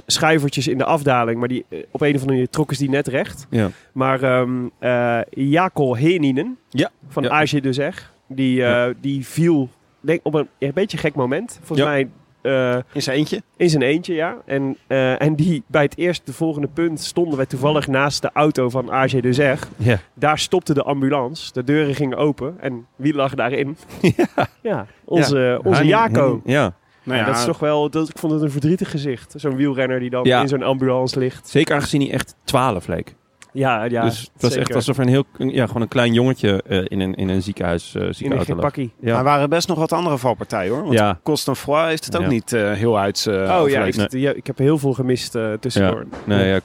schuivertjes in de afdaling, maar die, eh, op een of andere manier trokken ze die net recht. Ja. Maar ehm eh Jakel Heninen Ja. van Ja. AG de Zeg, die, eh, die viel denk, op een, een beetje gek moment. Volgens mij eh, In zijn eentje. in zijn eentje, ja. En, en die bij het eerste, de volgende punt, stonden wij toevallig naast de auto van AG de Zeg. Ja. Daar stopte de ambulance. De deuren gingen open. En wie lag daarin? [LAUGHS] Ja, onze, onze Jaco. Ja, Nou Ja, dat is toch wel, dat, ik vond het een verdrietig gezicht. Zo'n wielrenner die dan Ja. in zo'n ambulance ligt. zeker aangezien hij echt 12 leek. Ja, ja dus het was zeker. echt alsof er een heel, ja, gewoon een klein jongetje eh, in, een, in een ziekenhuis, eh in een ziekenauto geen lag. pakkie. Maar er Ja. waren best nog wat andere valpartijen hoor. Want Ja. Cosnefroid heeft het ook Ja. niet eh, heel uit eh oh ja overleefd. ik, ja, ik heb heel veel gemist eh tussendoor. Nee, ja.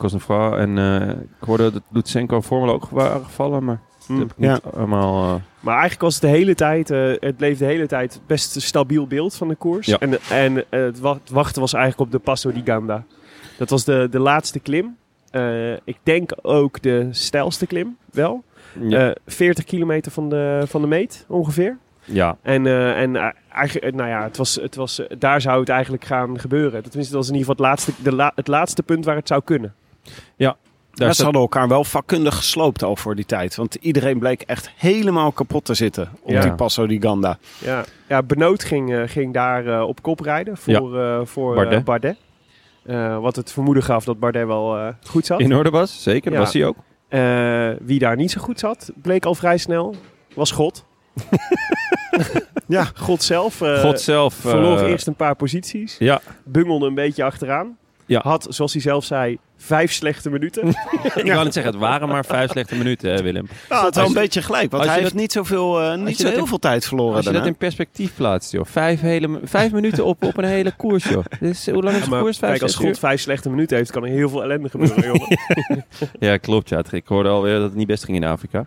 En eh, ik hoorde dat Lutsenko voor me ook waren gevallen, maar dat heb ik niet allemaal... eh, Maar eigenlijk was het de hele tijd, eh, het bleef de hele tijd best een stabiel beeld van de koers. Ja. En, en eh, het wa- het wachten was eigenlijk op de Passo di Ganda. Dat was de, de laatste klim. Eh, ik denk ook de stijlste klim, wel. ja. Eh 40 kilometer van de, van de meet, ongeveer. ja. En, eh, en eigenlijk, nou ja, het was, het was, daar zou het eigenlijk gaan gebeuren. Tenminste, dat was in ieder geval het laatste, de la- het laatste punt waar het zou kunnen. Daar ze hadden elkaar wel vakkundig gesloopt al voor die tijd. Want iedereen bleek echt helemaal kapot te zitten op Ja. die Passo di Ganda. Ja, ja Benoot ging, eh, ging daar eh, op kop rijden voor, eh, voor Bardet. Bardet. Wat het vermoeden gaf dat Bardet wel goed zat. in orde was, zeker. Dat Ja. was hij ook. Wie daar niet zo goed zat, bleek al vrij snel, was God. [LAUGHS] Ja. God zelf. God zelf... Verloor eerst een paar posities. Ja, Bungelde een beetje achteraan. Ja. Had, zoals hij zelf zei, vijf slechte minuten. [LAUGHS] ik wou net zeggen, het waren maar vijf slechte minuten, hè, Willem. [LAUGHS] Nou, het wel Als een je- beetje gelijk. Want als hij heeft niet, zoveel, eh, niet zo dat heel in- veel tijd verloren Als je dat daarna. in perspectief plaatst, joh. Vijf, hele, vijf minuten op, op een hele koers, joh. [LAUGHS] Dus, hoe lang is de koers? Vijf, kijk, als God vijf slechte minuten heeft, kan er heel veel ellende gebeuren. jongen. Ja, klopt. Ja. Ik hoorde alweer dat het niet best ging in Afrika.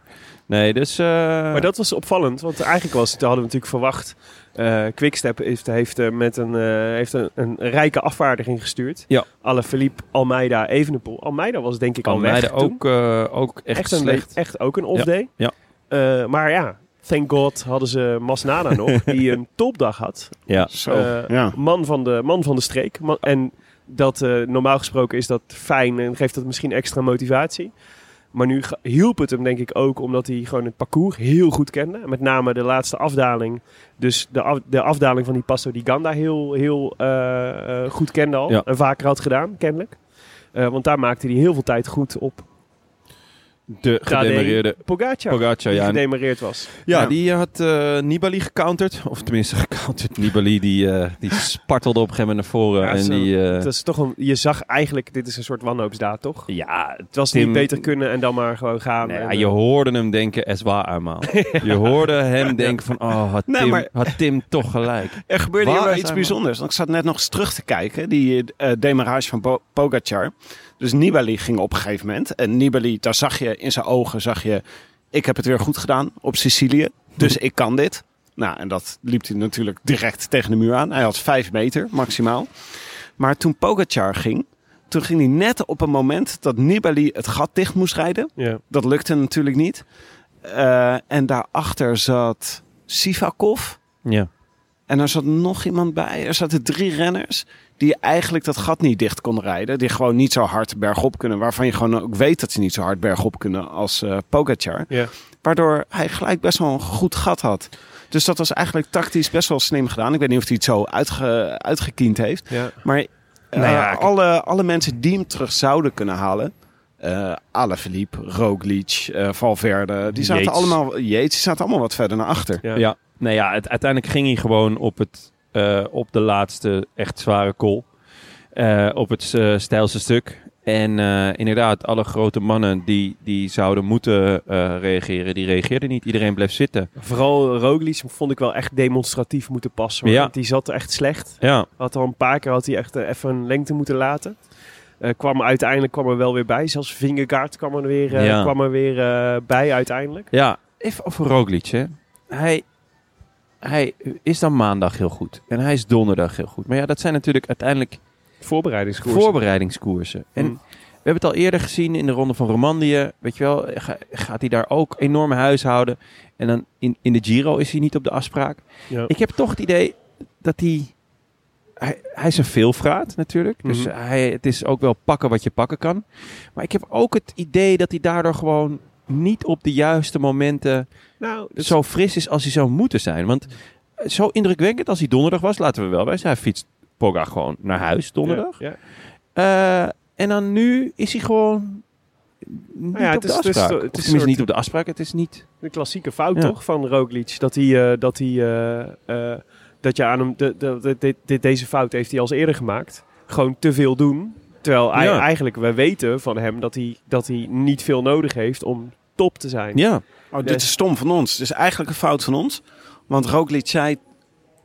Nee, dus... eh, Maar dat was opvallend, want eigenlijk was het, hadden we natuurlijk verwacht. eh Quickstep heeft, heeft, eh, met een, eh, heeft een, een rijke afvaardiging gestuurd. Ja. Alle Philippe, Almeida, Evenepoel. Almeida was denk ik al weg Almeida toen. ook, eh, ook echt, echt, een, slecht. echt ook een off-day. Ja, Eh, maar ja, thank god hadden ze Masnada nog, [LAUGHS] die een topdag had. Ja. Zo, ja. man, van de, man van de streek. Man- en dat, eh, normaal gesproken is dat fijn en geeft dat misschien extra motivatie. Maar nu hielp het hem denk ik ook omdat hij gewoon het parcours heel goed kende. Met name de laatste afdaling. Dus de, af- de afdaling van die Passo di Ganda heel, heel eh, eh, goed kende al. Ja. En vaker had gedaan, kennelijk. Eh, want daar maakte hij heel veel tijd goed op. De gedemereerde Pogacar, Pogacar, die ja. gedemereerd was. Ja, Ja. die had eh, Nibali gecounterd. Of tenminste gecounterd. Nibali die, eh, die [LAUGHS] spartelde op een gegeven moment naar voren. Ja, en zo- die, eh, Het is toch een, je zag eigenlijk, dit is een soort wanhoopsdaad, toch? ja, Het was Tim- niet beter kunnen en dan maar gewoon gaan. nee, En, ja, je hoorde hem denken, es waar eenmaal. [LAUGHS] Je hoorde hem denken van, oh, had, Nee, Tim, maar- had Tim toch gelijk. [LAUGHS] Er gebeurde hier wel iets bijzonders. Want ik zat net nog eens terug te kijken. Die eh demarage van Bo- Pogacar. Dus Nibali ging op een gegeven moment. En Nibali, daar zag je in zijn ogen, zag je... Ik heb het weer goed gedaan op Sicilië. Dus ik kan dit. Nou, en dat liep hij natuurlijk direct tegen de muur aan. Hij had vijf meter maximaal. Maar toen Pogacar ging... Toen ging hij net op een moment dat Nibali het gat dicht moest rijden. ja. Dat lukte natuurlijk niet. Eh, en daarachter zat Sivakov. Ja. En er zat nog iemand bij. Er zaten drie renners die eigenlijk dat gat niet dicht konden rijden. Die gewoon niet zo hard bergop kunnen. Waarvan je gewoon ook weet dat ze niet zo hard bergop kunnen als eh Pogacar. Ja. Waardoor hij gelijk best wel een goed gat had. Dus dat was eigenlijk tactisch best wel slim gedaan. Ik weet niet of hij het zo uitge, uitgekiend heeft. Ja. Maar eh, Nou ja, alle, alle mensen die hem terug zouden kunnen halen. eh Alaphilippe, Roglic, eh, Valverde. Die zaten Yates. allemaal... Die zaten allemaal wat verder naar achter. Ja. Ja, nou ja, het, uiteindelijk ging hij gewoon op, het, eh, op de laatste echt zware call. Eh, op het eh, stijlste stuk. En inderdaad, alle grote mannen die, die zouden moeten reageren, die reageerden niet. Iedereen bleef zitten. Vooral Roglic vond ik wel echt demonstratief moeten passen. hoor. Ja. Want Die zat echt slecht. Ja, Had al een paar keer had hij echt even een lengte moeten laten. Kwam uiteindelijk kwam er wel weer bij. Zelfs Vingegaard kwam er weer, Ja. kwam er weer bij uiteindelijk. ja. even over Roglic. Hè. Hij, hij is dan maandag heel goed. En hij is donderdag heel goed. Maar ja, dat zijn natuurlijk uiteindelijk Voorbereidingskoers. voorbereidingskoersen. En Mm. we hebben het al eerder gezien in de ronde van Romandie. Weet je wel, ga- gaat hij daar ook enorm huishouden. En dan in, in de Giro is hij niet op de afspraak. Ja. Ik heb toch het idee dat hij... Hij, hij is een veelvraat natuurlijk. Dus Mhm. hij, het is ook wel pakken wat je pakken kan. Maar ik heb ook het idee dat hij daardoor gewoon niet op de juiste momenten Nou, dat zo fris is als hij zou moeten zijn. Want zo indrukwekkend als hij donderdag was, laten we wel bij zijn. Hij fietst Pogga gewoon naar huis donderdag. Ja, ja. Eh, en dan nu is hij gewoon niet ja, op het de is- het is- afspraak. het is soort- niet op de afspraak, het is niet... De klassieke fout Ja. toch van Roglic. Dat hij, eh, dat hij eh, dat je aan hem, de, de, de- deze fout heeft hij al eerder gemaakt. Gewoon te veel doen. Terwijl Ja. eigenlijk we weten van hem dat hij, dat hij niet veel nodig heeft om top te zijn. Ja, Oh, dit is stom van ons. Het is eigenlijk een fout van ons. Want Roglic zei,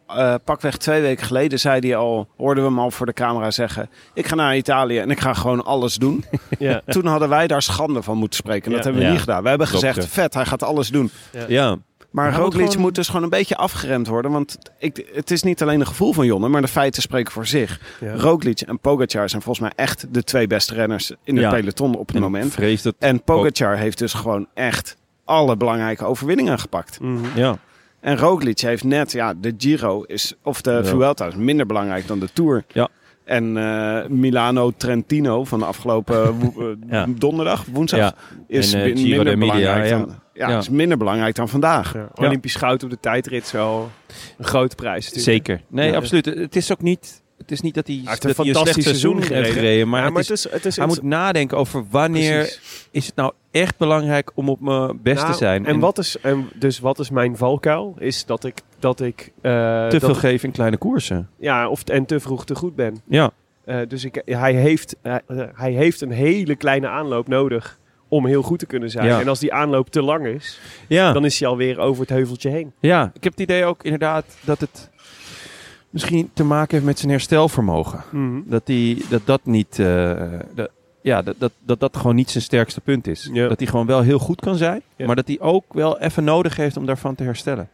eh, pakweg twee weken geleden, zei hij al, hoorden we hem al voor de camera zeggen, ik ga naar Italië en ik ga gewoon alles doen. [LAUGHS] Ja. Toen hadden wij daar schande van moeten spreken. En dat Ja. hebben we Ja. niet gedaan. We hebben gezegd, vet, hij gaat alles doen. ja. Maar Roglic gewoon- moet dus gewoon een beetje afgeremd worden. Want ik, het is niet alleen een gevoel van Jonne, maar de feiten spreken voor zich. Ja. Roglic en Pogacar zijn volgens mij echt de twee beste renners in het Ja. peloton op het En moment. En Pogacar heeft dus gewoon echt alle belangrijke overwinningen gepakt. Mhm. Ja, En Roglic heeft net, ja, de Giro is, of de Ja. Vuelta is minder belangrijk dan de Tour. Ja. En eh, Milano-Trentino van de afgelopen wo- [LAUGHS] eh, Ja. donderdag, woensdag, ja. is En, Giro minder belangrijk ja. dan, ja, Ja. is minder belangrijk dan vandaag. Ja. Olympisch goud op de tijdrit is wel een grote prijs. natuurlijk. zeker. Nee, Ja. absoluut. Het is ook niet... Het is niet dat hij, dat een slecht fantastisch seizoen seizoen heeft gereden. Maar, Ja, het maar is, het is, het is hij moet nadenken over wanneer Precies. is het nou echt belangrijk om op mijn best te Nou, zijn. En, wat is, en dus wat is mijn valkuil? Is dat ik, dat ik eh, te dat veel ik- geven in kleine koersen. ja, of, en te vroeg te goed ben. Ja, Eh, dus ik, hij, heeft, eh, hij heeft een hele kleine aanloop nodig om heel goed te kunnen zijn. Ja. En als die aanloop te lang is, ja. dan is hij alweer over het heuveltje heen. ja, ik heb het idee ook inderdaad dat het misschien te maken heeft met zijn herstelvermogen. Dat die, dat, dat niet. eh, dat, ja, dat, dat, dat dat gewoon niet zijn sterkste punt is. Ja. Dat hij gewoon wel heel goed kan zijn, Ja. maar dat hij ook wel even nodig heeft om daarvan te herstellen.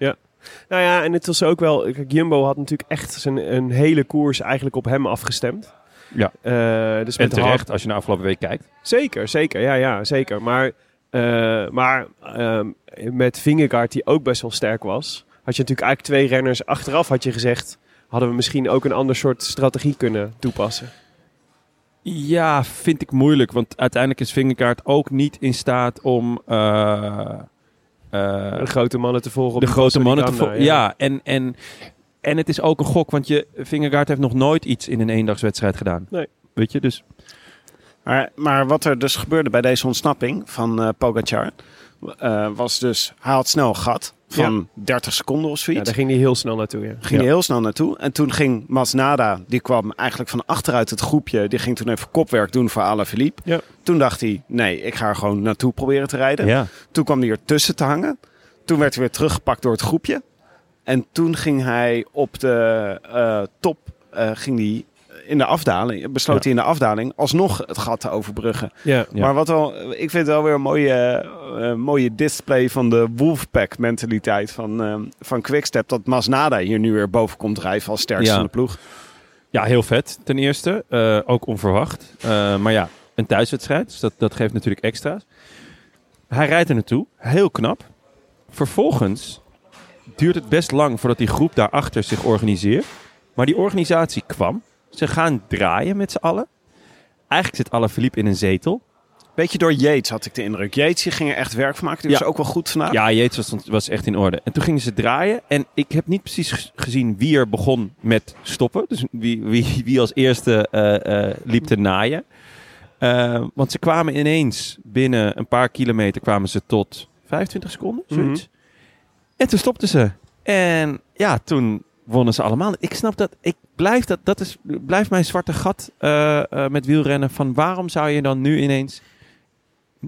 Nou ja, en het was ook wel... Kijk, Jumbo had natuurlijk echt zijn, een hele koers eigenlijk op hem afgestemd. Ja. Eh, dus En terecht, als je naar afgelopen week kijkt. Zeker, zeker. Ja, ja, zeker. Maar, eh, maar ehm, met Vingegaard, die ook best wel sterk was... had je natuurlijk eigenlijk twee renners achteraf, had je gezegd... hadden we misschien ook een ander soort strategie kunnen toepassen. Ja, vind ik moeilijk. Want uiteindelijk is Vingerkaart ook niet in staat om eh, eh, de grote mannen te volgen. op de grote mannen te volgen. Ja, en, en, en het is ook een gok, want je Vingegaard heeft nog nooit iets in een eendagswedstrijd gedaan. Nee. Weet je, dus Maar, maar wat er dus gebeurde bij deze ontsnapping van eh Pogacar... eh, was dus, hij had snel een gat van 30 seconden of Ja, zoiets. daar ging hij heel snel naartoe. Ja. ging hij heel snel naartoe. En toen ging Masnada, die kwam eigenlijk van achteruit het groepje. Die ging toen even kopwerk doen voor Alaphilippe. Ja. Toen dacht hij, nee, ik ga er gewoon naartoe proberen te rijden. ja. Toen kwam hij er tussen te hangen. Toen werd hij weer teruggepakt door het groepje. En toen ging hij op de eh, top, eh, ging hij in de afdaling, besloot Ja. hij in de afdaling alsnog het gat te overbruggen. Ja. Ja. Maar wat wel, ik vind het wel weer een mooie, eh, mooie display van de Wolfpack mentaliteit van, van Quickstep. Dat Masnada hier nu weer boven komt rijden als sterkste van de ploeg. ja, heel vet ten eerste. Ook onverwacht. Maar ja, een thuiswedstrijd, dus dat, dat geeft natuurlijk extra's. Hij rijdt er naartoe, heel knap. Vervolgens duurt het best lang voordat die groep daarachter zich organiseert. Maar die organisatie kwam. Ze gaan draaien met z'n allen. Eigenlijk zit Alaphilippe in een zetel. Beetje door Yates had ik de indruk. Yates die ging er echt werk van maken. Die Ja. was ook wel goed vandaag. Ja, Yates was, was echt in orde. En toen gingen ze draaien. En ik heb niet precies gezien wie er begon met stoppen. Dus wie, wie, wie als eerste eh, eh, liep te naaien. Eh, want ze kwamen ineens binnen een paar kilometer kwamen ze tot 25 seconden, zoiets. En toen stopten ze. En ja, toen wonnen ze allemaal. Ik snap dat. Ik blijf dat. Dat is, blijft mijn zwarte gat eh, met wielrennen. Van waarom zou je dan nu ineens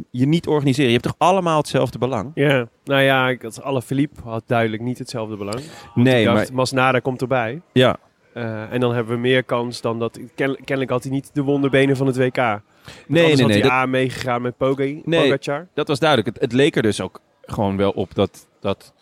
je niet organiseren? Je hebt toch allemaal hetzelfde belang? Ja, nou ja, ik had alle Philippe had duidelijk niet hetzelfde belang. Nee, maar Masnada komt erbij. ja. Eh, en dan hebben we meer kans dan dat... Ken, kennelijk had hij niet de wonderbenen van het WK. Nee, Anders nee, had nee. hij Dat, A meegegaan met Pogi, Nee. Pogacar. dat was duidelijk. Het, het leek er dus ook gewoon wel op dat, dat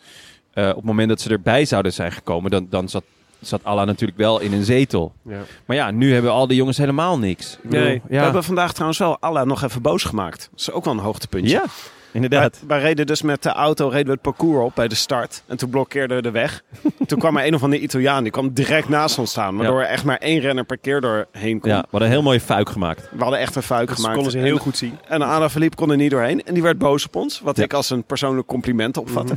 eh, op het moment dat ze erbij zouden zijn gekomen, dan, dan zat, zat Allah natuurlijk wel in een zetel. Ja. Maar ja, nu hebben al die jongens helemaal niks. Ik bedoel, Nee. We ja. hebben vandaag trouwens wel Allah nog even boos gemaakt. Dat is ook wel een hoogtepuntje. ja. Inderdaad. Wij, wij reden dus met de auto reden we het parcours op bij de start. En toen blokkeerden we de weg. [LAUGHS] toen kwam er een of andere Italiaan. Die kwam direct naast ons staan. Waardoor er echt maar één renner per keer doorheen kon. Ja, we hadden een heel mooie fuik gemaakt. We hadden echt een fuik Dat gemaakt. konden ze heel en, goed zien. En Anna Verliep kon er niet doorheen. En die werd boos op ons. Wat Ja. ik als een persoonlijk compliment opvatte.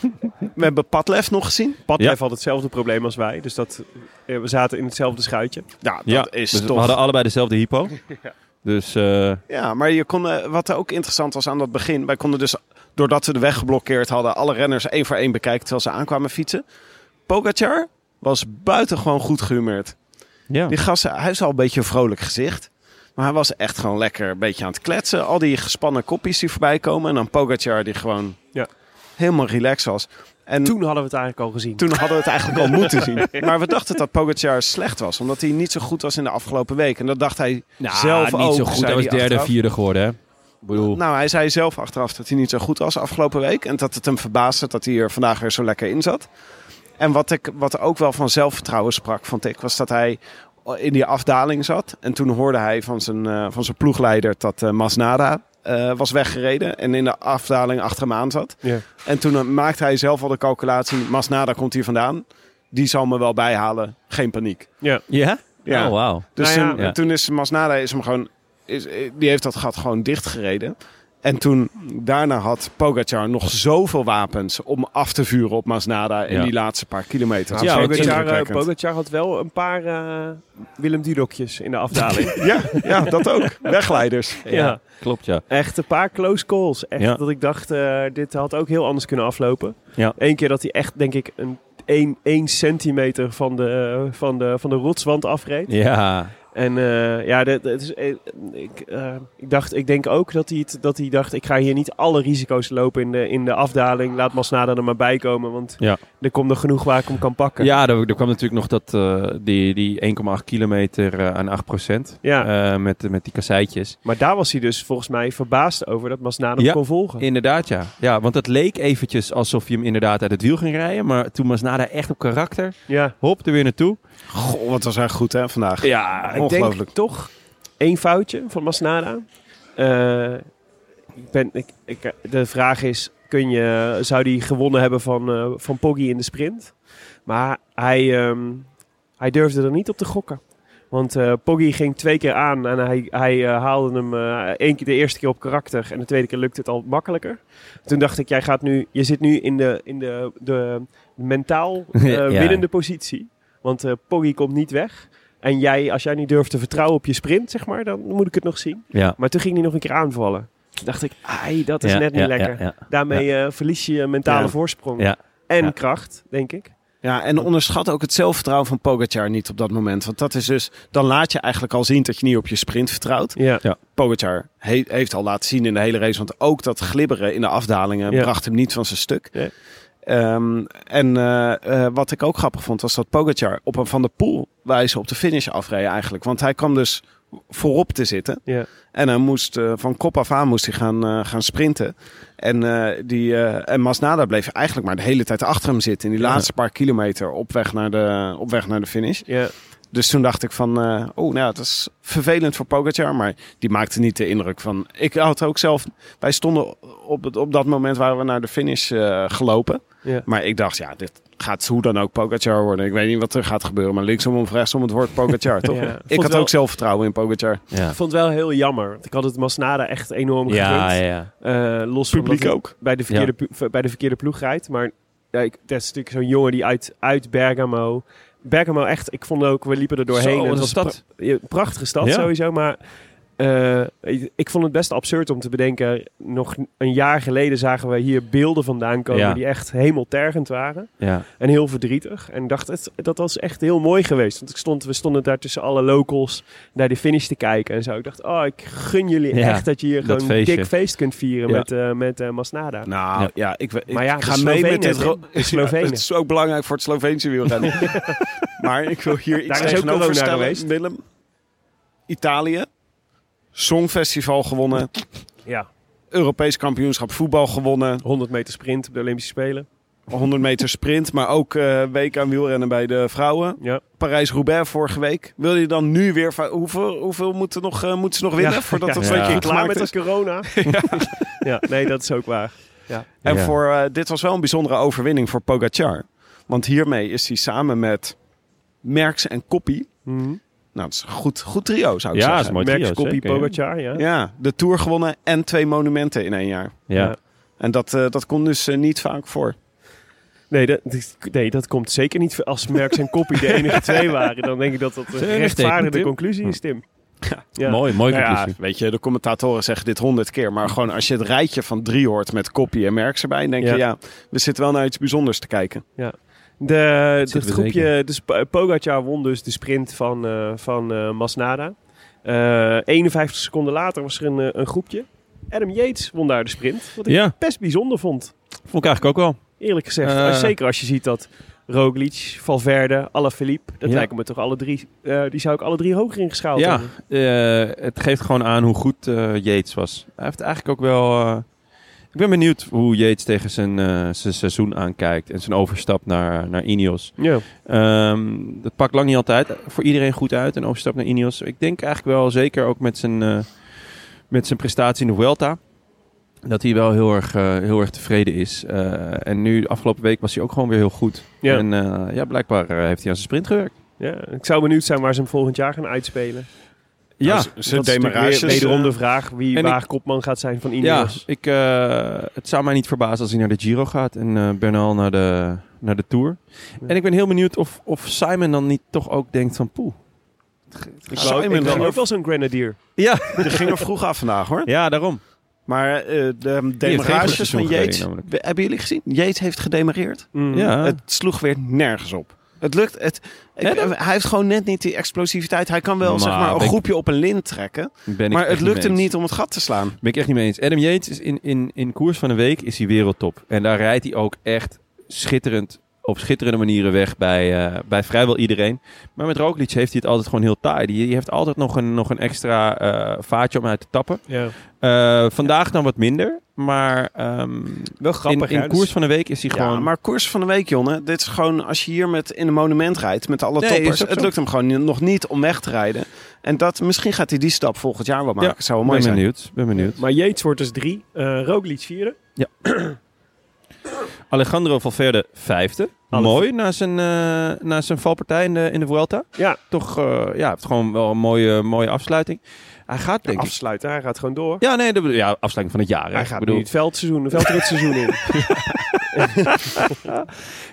[LAUGHS] we hebben Padlef nog gezien. Padlef Ja. had hetzelfde probleem als wij. Dus dat, eh, we zaten in hetzelfde schuitje. Ja, dat ja, is dus toch... we hadden allebei dezelfde hypo. [LAUGHS] Dus eh, Ja, maar je kon, eh, wat ook interessant was aan dat begin. Wij konden dus, doordat we de weg geblokkeerd hadden, alle renners één voor één bekijken terwijl ze aankwamen fietsen. Pogacar was buitengewoon goed gehumeurd. ja. Die gast, hij is al een beetje een vrolijk gezicht. Maar hij was echt gewoon lekker een beetje aan het kletsen. Al die gespannen kopjes die voorbij komen. En dan Pogacar die gewoon Ja. helemaal relaxed was. En toen, Toen hadden we het eigenlijk al gezien. hadden we het eigenlijk al moeten zien. [LAUGHS] Maar we dachten dat Pogacar slecht was. Omdat hij niet zo goed was in de afgelopen week. En dat dacht hij zelf niet ook. zo goed. Hij was derde, achteraf. vierde geworden, hè? Ik bedoel, Nou, hij zei zelf achteraf dat hij niet zo goed was afgelopen week. En dat het hem verbaasde dat hij er vandaag weer zo lekker in zat. En wat, ik, wat ook wel van zelfvertrouwen sprak, vond ik, was dat hij in die afdaling zat. En toen hoorde hij van zijn, eh, van zijn ploegleider dat eh, Masnada eh, was weggereden. En in de afdaling achter hem aan zat. Ja. En toen eh, maakte hij zelf al de calculatie. Masnada komt hier vandaan. Die zal me wel bijhalen. Geen paniek. Ja. ja? Ja. Oh, wauw. Dus Nou ja, toen, ja. toen is Masnada is hem gewoon, is, die heeft dat gat gewoon dichtgereden. En toen, daarna had Pogacar nog zoveel wapens om af te vuren op Masnada in Ja. die laatste paar kilometer. Ja, Pogacar, eh. Pogacar had wel een paar eh, Willem Dudokjes in de afdaling. [LAUGHS] Ja, ja, dat ook. Wegleiders. [LAUGHS] ja. Klopt, ja. Echt een paar close calls. Echt Ja. dat ik dacht, eh, dit had ook heel anders kunnen aflopen. Ja. Eén keer dat hij echt, denk ik, een 1, 1 centimeter van de, eh, van, de, van de rotswand afreed. Ja. En eh, ja, dat, dat is, eh, ik, eh, ik, dacht, ik denk ook dat hij, het, dat hij dacht, ik ga hier niet alle risico's lopen in de, in de afdaling. Laat Masnada er maar bij komen, want Ja. er komt nog genoeg waar ik hem kan pakken. Ja, er, er kwam natuurlijk nog dat, eh, die, die 1,8 kilometer eh, aan 8 procent. Ja. met, met die kasseitjes. Maar daar was hij dus volgens mij verbaasd over dat Masnada hem Ja. kon volgen. Inderdaad, ja. Ja, want het leek eventjes alsof je hem inderdaad uit het wiel ging rijden. Maar toen was Nada echt op karakter. Ja, Hop, er weer naartoe. Goh, wat was hij goed hè, vandaag. Ja, ik Ongelooflijk. denk toch één foutje van Masnada. Eh, ik ben, ik, ik, de vraag is, kun je, zou die gewonnen hebben van, eh, van Poggi in de sprint? Maar hij, ehm, hij durfde er niet op te gokken. Want eh Poggi ging twee keer aan en hij, hij haalde hem eh, één keer de eerste keer op karakter en de tweede keer lukte het al makkelijker. Toen dacht ik, jij gaat nu, je zit nu in de, in de, de mentaal [LAUGHS] Ja. winnende positie. Want Poggi komt niet weg. En jij, als jij niet durft te vertrouwen op je sprint, zeg maar, dan moet ik het nog zien. Ja. Maar toen ging hij nog een keer aanvallen. Toen dacht ik, ai, dat is Ja, net niet ja, lekker. ja, ja. Daarmee eh, verlies je je mentale Ja. voorsprong. Ja. En Ja. kracht, denk ik. Ja, en onderschat ook het zelfvertrouwen van Pogacar niet op dat moment. Want dat is dus, dan laat je eigenlijk al zien dat je niet op je sprint vertrouwt. Ja. Pogacar he- heeft al laten zien in de hele race. Want ook dat glibberen in de afdalingen Ja. bracht hem niet van zijn stuk. Nee. Ehm, en eh, eh, wat ik ook grappig vond, was dat Pogacar op een Van de Poel wijze op de finish afreed eigenlijk. Want hij kwam dus voorop te zitten. Ja. En hij moest eh, van kop af aan moest hij gaan, gaan sprinten. En, die, en Masnada bleef eigenlijk maar de hele tijd achter hem zitten. In die laatste paar kilometer op weg naar de, op weg naar de finish. Ja. Dus toen dacht ik van, eh, oh nou, dat is vervelend voor Pogacar. Maar die maakte niet de indruk van... Ik had ook zelf... Wij stonden op, het, op dat moment waren we naar de finish eh, gelopen. Ja. Maar ik dacht, ja, dit gaat hoe dan ook Pogacar worden. Ik weet niet wat er gaat gebeuren. Maar linksom of rechtsom, het wordt Pogacar, [LAUGHS] toch? Ja. Ik had wel- ook zelfvertrouwen in Pogacar. Ja. Ik vond het wel heel jammer. Want ik had het Masnada echt enorm Ja, gegund. ja, ja. Eh, los van Publiek ook. Bij de verkeerde, bij de verkeerde ploeg rijdt. Maar ja, ik, dat is natuurlijk zo'n jongen die uit, uit Bergamo... Bergamo echt, ik vond ook, we liepen er doorheen. Zo, en het een was ja, prachtige stad Ja. sowieso, maar... eh, ik, ik vond het best absurd om te bedenken. Nog een jaar geleden zagen we hier beelden vandaan komen Ja. die echt hemeltergend waren. ja. En heel verdrietig. En ik dacht, het, dat was echt heel mooi geweest. Want ik stond, we stonden daar tussen alle locals naar de finish te kijken en zo. Ik dacht, oh, ik gun jullie Ja, echt dat je hier gewoon een dik feest kunt vieren Ja. met, eh, met eh, Masnada. Nou, Ja. ja, ik, ik Maar ja, ga mee met dit... [LAUGHS] Ja, het is ook belangrijk voor het Sloveense wielrennen. [LAUGHS] maar ik wil hier iets Daar is ook tegenover stellen. geweest. Willem, Italië, Songfestival gewonnen, Ja, Europees kampioenschap voetbal gewonnen. 100 meter sprint op de Olympische Spelen. 100 meter sprint, maar ook eh week aan wielrennen bij de vrouwen. Ja. Parijs-Roubaix vorige week. Wil je dan nu weer... Hoeveel, hoeveel moeten, nog, eh, moeten ze nog winnen voordat het ja. een beetje Klaar met is? het corona. [LAUGHS] ja. nee, dat is ook waar. En Ja. voor, eh, dit was wel een bijzondere overwinning voor Pogacar. Want hiermee is hij samen met Merckx en Koppie... Mhm. Nou, dat is een goed, goed trio, zou ik Ja, zeggen. is zeker, ja. Pogacar, ja. Ja, de Tour gewonnen en twee monumenten in één jaar. Ja. En dat, eh, dat komt dus eh, niet vaak voor. Nee, dat, nee, dat komt zeker niet als Merckx en Koppie de enige [LAUGHS] twee waren. Dan denk ik dat dat een rechtvaardige conclusie is, Tim. Ja. Mooi, mooi Nou ja, conclusie. weet je, de commentatoren zeggen dit honderd keer. Maar gewoon als je het rijtje van drie hoort met Koppie en Merckx erbij... denk Ja. je, ja, we zitten wel naar iets bijzonders te kijken. De, het groepje, dus Po- Pogacar won dus de sprint van, eh, van eh, Masnada. Eh 51 seconden later was er een, eh, een groepje. Adam Yates won daar de sprint. Wat ik Ja, best bijzonder vond, vond ik eigenlijk ook wel. eerlijk gezegd. Eh. Zeker als je ziet dat Roglic, Valverde, Alaphilippe, dat Ja. lijken me toch alle drie, eh, die zou ik alle drie hoger ingeschaald Ja, hebben. eh, het geeft gewoon aan hoe goed eh Yates was. Hij heeft eigenlijk ook wel... ik ben benieuwd hoe Yates tegen zijn, eh, zijn seizoen aankijkt. En zijn overstap naar, naar Ineos. Ja. Ehm, dat pakt lang niet altijd voor iedereen goed uit. Een overstap naar Ineos. Ik denk eigenlijk wel zeker ook met zijn, eh, met zijn prestatie in de Vuelta. Dat hij wel heel erg, eh, heel erg tevreden is. En nu, afgelopen week, was hij ook gewoon weer heel goed. Ja. En ja, blijkbaar heeft hij aan zijn sprint gewerkt. Ja, ik zou benieuwd zijn waar ze hem volgend jaar gaan uitspelen. Ja, Nou, ze Dat is weer wederom de vraag wie en waar kopman gaat zijn van Ja, Ineos. ik, eh, het zou mij niet verbazen als hij naar de Giro gaat en eh Bernal naar de, naar de Tour. En ik ben heel benieuwd of, of Simon dan niet toch ook denkt van poeh. Ik Simon dan ook. wel zo'n grenadier. Ja, [LAUGHS] Die ging er vroeg af vandaag hoor. ja daarom. Maar eh, de demarages van Yates, hebben jullie gezien? Yates heeft gedemareerd. Mm. Ja. Het sloeg weer nergens op. Het lukt. Het, ik- hij heeft gewoon net niet die explosiviteit. Hij kan wel Maar zeg maar, een ik- groepje op een lint trekken. Ben ik Maar het lukt hem niet om het gat te slaan. Ben ik echt niet mee eens. Adam Yates is in, in, in koers van een week is hij wereldtop. En daar rijdt hij ook echt schitterend, op schitterende manieren weg bij, eh, bij vrijwel iedereen. Maar met Roglic heeft hij het altijd gewoon heel taai. Die, die heeft altijd nog een, nog een extra eh, vaatje om uit te tappen. Ja. Eh, vandaag dan wat minder. Maar ehm, Wel grappig, in, in ja, koers dus- van de week is hij Ja, gewoon... maar koers van de week, Jonne. Dit is gewoon als je hier met in een monument rijdt met alle Nee, toppers. Het lukt hem gewoon nog niet om weg te rijden. En dat, misschien gaat hij die stap volgend jaar wel maken. Ja, Zou wel mooi ben zijn. benieuwd. Ben benieuwd. Maar Yates wordt dus drie. eh Roglic vierde. [CLEARS THROAT] Alejandro Valverde vijfde. Mooi na zijn, eh, na zijn valpartij in de, in de Vuelta. Ja, Toch eh, ja, heeft gewoon wel een mooie, mooie afsluiting. Hij gaat denk ik... afsluiten. Hij gaat gewoon door. Ja, nee, bedoel- ja, afsluiting van het jaar. Hij Ik gaat bedoel, het veldseizoen, een veldritseizoen in. [LAUGHS] [LAUGHS]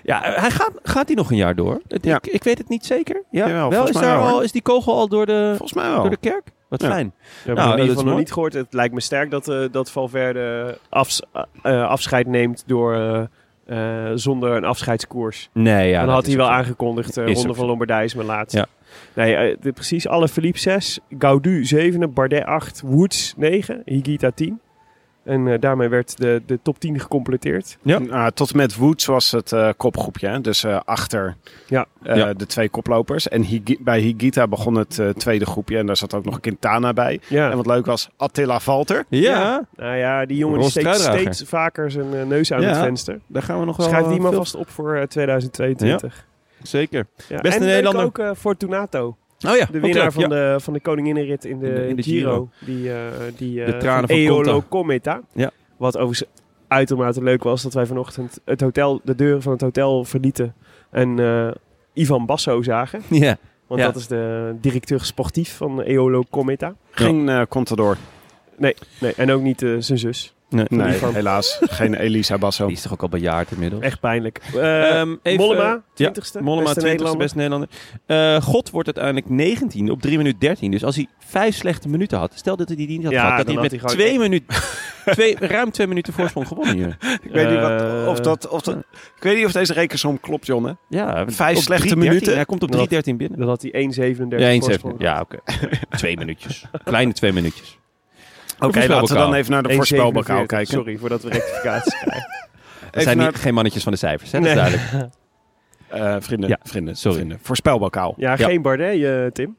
Ja, hij gaat, gaat hij nog een jaar door? Het- Ja. Ik, ik weet het niet zeker. Ja, Jawel, wel, is, daar al, is die kogel al door de, Volgens mij wel. door de kerk? Wat Ja. fijn. Hebben Nou, in dat ieder is geval nog niet gehoord. Het lijkt me sterk dat, eh, dat Valverde afs- eh, afscheid neemt door, eh, eh, zonder een afscheidskoers. Nee, ja. dan had hij wel zo. aangekondigd, eh Ronde van. Lombardij is mijn laatste. Ja. Nee, eh, de, precies. Alle Philippe 6, Gaudu 7, Bardet 8, Woods 9, Higita 10. En eh, daarmee werd de, de top 10 gecompleteerd. Ja. Nou, tot en met Woods was het eh, kopgroepje. hè. Dus eh, achter Ja. eh, Ja. de twee koplopers. En Higi- bij Higita begon het tweede groepje. En daar zat ook nog Quintana bij. Ja. En wat leuk was, Attila Valter. Ja, Nou ja, die jongen die steekt steeds vaker zijn neus aan Ja. het venster. daar gaan we nog wel... Schrijf die maar vast op voor eh, 2022. Zeker. Ja. Beste en Nederlander. ook eh, Fortunato. Oh ja, De winnaar van, ja. de, van de koninginnenrit in de, In de- in de Giro. Giro. Die, eh die eh, De tranen van Eolo Conta. Cometa. Ja. Wat overigens uitermate leuk was dat wij vanochtend het hotel, de deuren van het hotel verlieten. En eh, Ivan Basso zagen. [LAUGHS] Ja. Want Ja. dat is de directeur sportief van Eolo Cometa. Geen eh Contador. Nee, en ook niet eh, zijn zus. Nee, helaas. Geen [LAUGHS] Elisa Basso. Die is toch ook al bejaard inmiddels? Echt pijnlijk. [LAUGHS] Even- Mollema, ja, 20ste. Mollema, beste 20ste, Nederlander. beste Nederlander. Eh, God wordt uiteindelijk 19 op 3 minuten 13. Dus als hij vijf slechte minuten had, stel dat hij die niet had Ja, gehad, dat dan hij had met hij gewoon twee minuten, [LAUGHS] twee, ruim twee minuten voorsprong gewonnen hier. Ik weet niet wat, Eh, of dat, of dat, ik weet niet of deze rekensom klopt, Jonne. Ja, Vijf slechte 3:13. minuten. Hij komt op Dat- 3.13 binnen. Dan had hij 1,37 Ja, 1,7. voorsprong. Ja, oké. twee minuutjes. Kleine twee minuutjes. Oké, laten we dan even naar de 1,47. voorspelbokaal kijken. Sorry, voordat we rectificaties krijgen. [LAUGHS] Even zijn naar- niet, geen mannetjes van de cijfers, hè? dat is Nee. duidelijk. [LAUGHS] Eh, vrienden, Ja, vrienden, sorry. vrienden. Voorspelbokaal. Ja, Ja. geen Bardet, eh, Tim.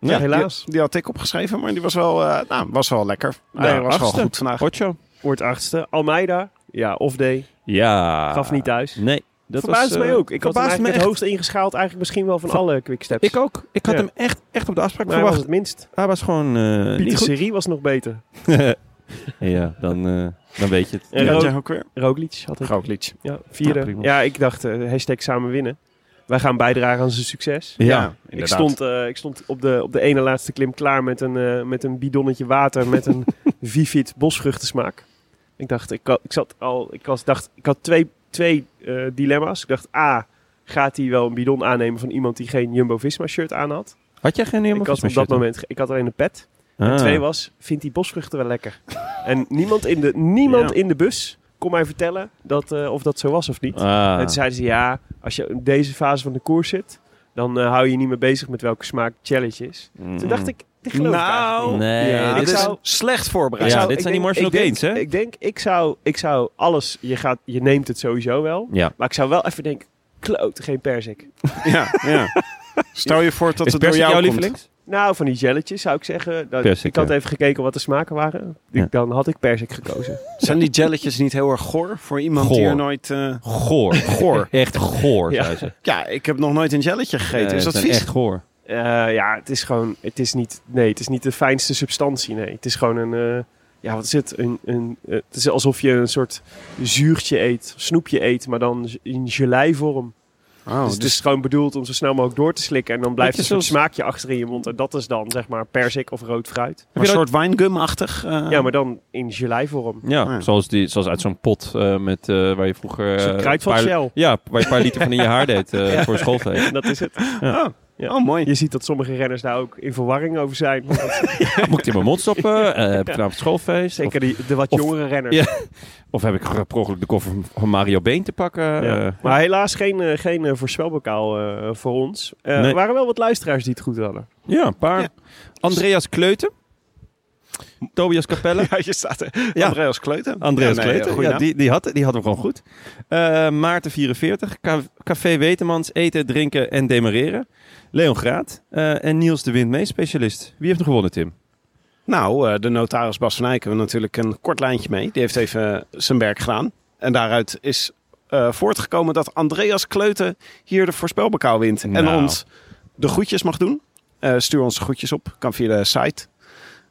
Ja, helaas. Die, die had ik opgeschreven, maar die was wel, eh, nou, was wel lekker. Hij Ja, was wel achtste. goed vandaag. Ocho. Wordt achtste. Almeida, ja, off day. Ja. Gaf niet thuis. Nee. Dat Verbaasde was, mij eh, ook. Ik had hem eigenlijk me het hoogst ingeschaald eigenlijk misschien wel van Van- alle quicksteps. Ik ook. Ik had Ja. hem echt, echt op de afspraak Maar hij was verwacht. het minst. Hij was gewoon eh Pieter niet goed. Serie was nog beter. [LAUGHS] ja, dan, eh, dan weet je het. En Ja, jij ook weer? Roglic had ik. Roglic. Ja, vierde. Ja. Ja, ik dacht, hashtag samen winnen. Wij gaan bijdragen aan zijn succes. Ja, Ik inderdaad. stond, eh, ik stond op, de, op de ene laatste klim klaar met een, eh, met een bidonnetje water met een [LAUGHS] Vivit bosvruchtensmaak. Ik dacht, ik, had- ik zat al, ik was, dacht, ik had twee, twee eh, dilemma's. Ik dacht, A, gaat hij wel een bidon aannemen van iemand die geen Jumbo-Visma shirt aan had? Had jij geen helemaal ik had op dat moment, ik had alleen een pet. Ah. En twee was, vindt die bosvruchten wel lekker? en niemand in de, niemand Ja. in de bus kon mij vertellen dat, eh, of dat zo was of niet. Ah. En toen zeiden ze, ja, als je in deze fase van de koers zit, dan eh, hou je je niet meer bezig met welke smaak challenge is. Toen dacht ik, Nou. Nee, ja, dit dit is- is slecht voorbereid. Ja, zou- dit zijn die denk- marginal ik denk- gains, hè? Ik denk, ik zou, ik zou alles, je, gaat, je neemt het sowieso wel, Ja. maar ik zou wel even denken, kloot, geen persik. [LAUGHS] Ja, ja. Stel je voor dat Is het door jou jouw komt. lievelings? Nou, van die jelletjes zou ik zeggen. Dat, Persik, ik had ja. even gekeken wat de smaken waren. Ik- Ja. Dan had ik persik gekozen. Zijn die jelletjes niet heel erg goor voor iemand die er nooit... eh, Goor. Goor. Echt goor, Ja. zei ze. Ja, ik heb nog nooit een jelletje gegeten. Is dat vies? echt goor. Eh, ja, het is gewoon, het is niet, nee, het is niet de fijnste substantie. Nee, het is gewoon een, eh, ja, wat is het? Een, een, eh, het is alsof je een soort zuurtje eet, snoepje eet, maar dan in geleivorm. Oh, dus het is gewoon bedoeld om zo snel mogelijk door te slikken en dan blijft je een soort smaakje achter in je mond. En dat is dan zeg maar persik of rood fruit. een soort wijngum-achtig. eh, Ja, maar dan in geleivorm. Ja, Ja. Zoals, die, zoals uit zo'n pot eh, met, eh, waar je vroeger... Een paar- shell. Ja, waar je een paar liter van in je haar deed eh, [LAUGHS] voor schoolfeest. Dat is het. oh. Ja. oh, mooi. Je ziet dat sommige renners daar ook in verwarring over zijn. Moet ik het in mijn mond stoppen? Eh, heb ik vanavond schoolfeest? Zeker die, de wat of- jongere renners. Ja. Of, heb ik per ongeluk de koffer van Mario Been te pakken? Ja. Eh, Maar helaas geen, eh, geen voorspelbokaal eh, voor ons. Eh, Nee. Er waren wel wat luisteraars die het goed hadden. ja, een paar. Ja. Andreas Kleuten. Tobias Capelle. [LAUGHS] Ja, je staat er. Ja. Andreas Kleuten. Andreas Ja, nee, Kleuten, ja, die, die, had, die had hem gewoon goed. Eh, Maarten 44, Ca- Café Wetemans, eten, drinken en demareren. Leon Graat eh, en Niels de Wind mee, specialist. Wie heeft er gewonnen, Tim? Nou, eh, de notaris Bas van Eyck hebben we natuurlijk een kort lijntje mee. Die heeft even zijn werk gedaan. En daaruit is voortgekomen dat Andreas Kleuten hier de voorspelbokaal wint. En Nou. ons de groetjes mag doen. Stuur ons groetjes op. Kan via de site.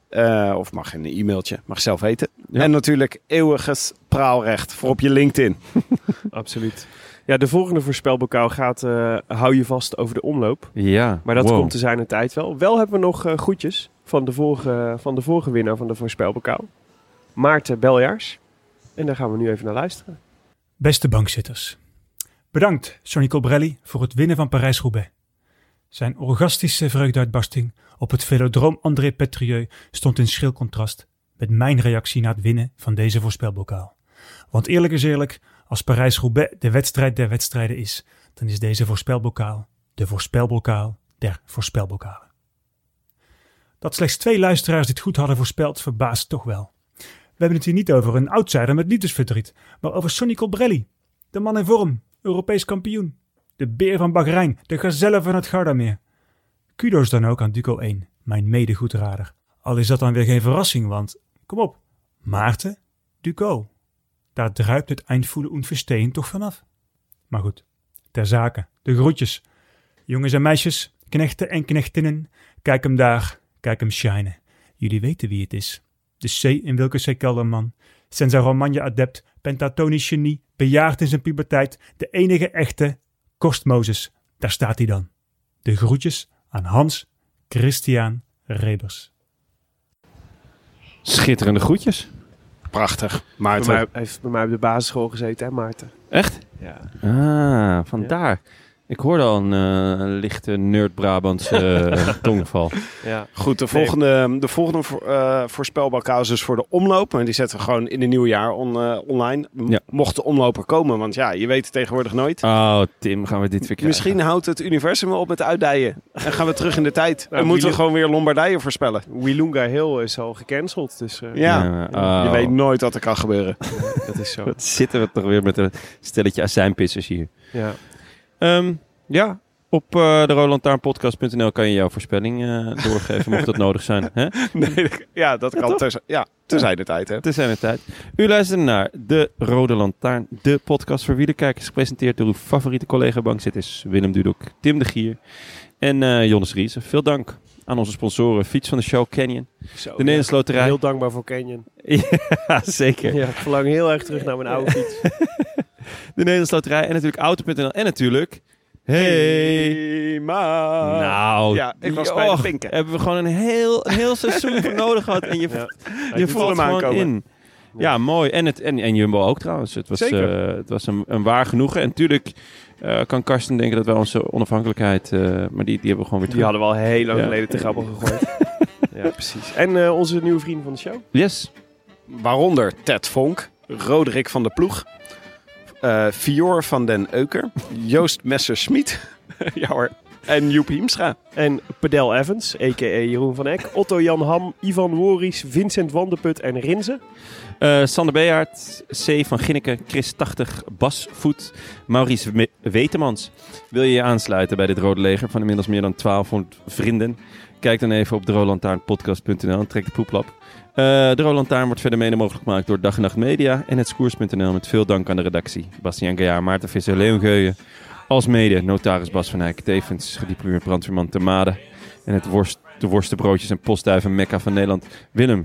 Eh, of mag in een e-mailtje. Mag zelf weten. Ja. En natuurlijk eeuwig het praalrecht voor op je LinkedIn. [LAUGHS] Absoluut. Ja, de volgende voorspelbokaal gaat, eh, hou je vast over de omloop. Ja, Maar dat wow. komt te zijn een tijd wel. Wel hebben we nog eh groetjes van de, vorige, van de vorige winnaar van de voorspelbokaal. Maarten Beljaars. En daar gaan we nu even naar luisteren. Beste bankzitters. Bedankt, Sonny Colbrelli, voor het winnen van Parijs-Roubaix. Zijn orgastische vreugdeuitbarsting op het velodroom André Petrieu stond in schril contrast met mijn reactie na het winnen van deze voorspelbokaal. Want eerlijk is eerlijk, als Parijs-Roubaix de wedstrijd der wedstrijden is, dan is deze voorspelbokaal de voorspelbokaal der voorspelbokalen. Dat slechts twee luisteraars dit goed hadden voorspeld, verbaast toch wel. We hebben het hier niet over een outsider met liefdesverdriet, maar over Sonny Colbrelli. De man in vorm, Europees kampioen. De beer van Bahrein, de gazelle van het Gardameer. Kudos dan ook aan Duco 1, mijn medegoedrader. Al is dat dan weer geen verrassing, want, kom op, Maarten, Duco. Daar druipt het eindvoelen und verstehen toch vanaf. Maar goed, ter zake, de groetjes. Jongens en meisjes, knechten en knechtinnen, kijk hem daar, kijk hem shinen. Jullie weten wie het is. De C in Wilke C. Kelderman, Senza Romagna adept, pentatonisch genie, bejaard in zijn puberteit, de enige echte Kost Mozes. Daar staat hij dan. De groetjes aan Hans Christian Rebers. Schitterende groetjes. Prachtig. Bij Maarten. mij, hij heeft bij mij op de basisschool gezeten, hè Maarten? Echt? Ja. Ah, vandaar. Ik hoorde al een eh, lichte nerd-Brabantse eh, [LAUGHS] tongval. ja. Goed, de volgende, de volgende voor, eh voorspelbokaal is voor de omloop. Maar die zetten we gewoon in het nieuwe jaar on, online. M- Ja. Mocht de omloper komen, want ja, je weet het tegenwoordig nooit. Oh, Tim, gaan we dit weer krijgen? Misschien houdt het universum wel op met uitdijen. En gaan we terug in de tijd. Nou, en moeten we gewoon weer Lombardije voorspellen. Wilunga Hill is al gecanceld, dus eh, Ja, oh. je weet nooit wat er kan gebeuren. dat is zo. Wat [LAUGHS] zitten we toch weer met een stelletje azijnpissers hier. Ja. Ehm, ja, Op uh, de rolandtaarnpodcast.nl kan je jouw voorspelling uh, doorgeven, mocht dat nodig zijn. Hè? [LAUGHS] Nee, ja, dat kan. Ja, terzijde de tijd. Hè? De tijd. U luistert naar De Rode Lantaarn, de podcast voor wielerkijkers. Gepresenteerd door uw favoriete collega-bankzitters Willem Dudok, Tim de Gier en uh, Jonas Riese. Veel dank aan onze sponsoren. Fiets van de show Canyon. Zo, de Nederlandse Loterij. Heel dankbaar voor Canyon. [LAUGHS] ja, zeker. Ja, ik verlang heel erg terug naar mijn oude fiets. [LAUGHS] de Nederlandse Loterij en natuurlijk Auto.nl. En natuurlijk... Hey, hey ma. Nou, ja, ik was bij de pinken. Hebben we gewoon een heel, een heel [LAUGHS] seizoen voor nodig gehad. En je, ja. je voelt hem gewoon in. Ja. mooi. En, het, en, en Jumbo ook trouwens. Het was, uh, het was een, een waar genoegen. En natuurlijk uh, kan Karsten denken dat wij onze onafhankelijkheid... Uh, maar die, die hebben we gewoon weer terug. Die hadden we al heel lang geleden te grappig gegooid. [LAUGHS] ja, precies. En onze nieuwe vrienden van de show? Yes. Waaronder Ted Vonk, Roderick van der Ploeg, Fior van den Euker, Joost Messerschmidt, [LAUGHS] ja hoor, en Joep Hiemstra. En Pedel Evans, a.k.a. Jeroen van Eck, Otto Jan Ham, Ivan Woris, Vincent Wanderput en Rinze. Uh, Sander Bejaard, C. van Ginneke, Chris 80, Bas Voet, Maurice Wetemans. Wil je je aansluiten bij dit Rode Leger van inmiddels meer dan 1200 vrienden? Kijk dan even op drolantaarnpodcast.nl en trek de poeplap. Uh, de Roland Taarn wordt verder mede mogelijk gemaakt door Dag en Nacht Media en het Skoers.nl met veel dank aan de redactie. Bastiaan Gaillard, Maarten Visser, Leon Geuyen, als mede notaris Bas van Eyck, tevens gediplomeerd brandweerman te Made en het worst, de worstenbroodjes en postduiven mekka van Nederland. Willem,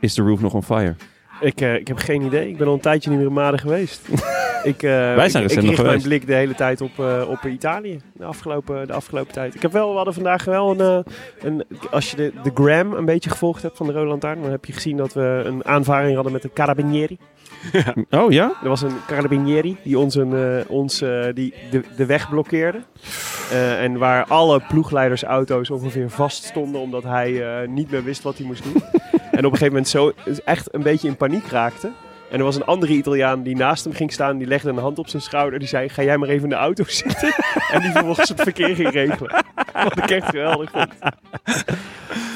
is de roof nog on fire? Ik, uh, ik heb geen idee. Ik ben al een tijdje niet meer in Maden geweest. [LAUGHS] ik, uh, Wij zijn ik, ik richt mijn blik de hele tijd op, uh, op Italië. De afgelopen, de afgelopen tijd. Ik heb wel, we hadden vandaag wel een... een als je de, de gram een beetje gevolgd hebt van de Rode Lantaarn... dan heb je gezien dat we een aanvaring hadden met een carabinieri. [LAUGHS] oh ja? Er was een carabinieri die ons, een, ons die de, de weg blokkeerde. Uh, en waar alle ploegleidersauto's ongeveer vast stonden omdat hij niet meer wist wat hij moest doen. [LAUGHS] en op een gegeven moment zo echt een beetje in paniek raakte. En er was een andere Italiaan die naast hem ging staan. Die legde een hand op zijn schouder. Die zei, ga jij maar even in de auto [LAUGHS] zitten. en die vervolgens het verkeer ging regelen. Wat ik echt geweldig vond.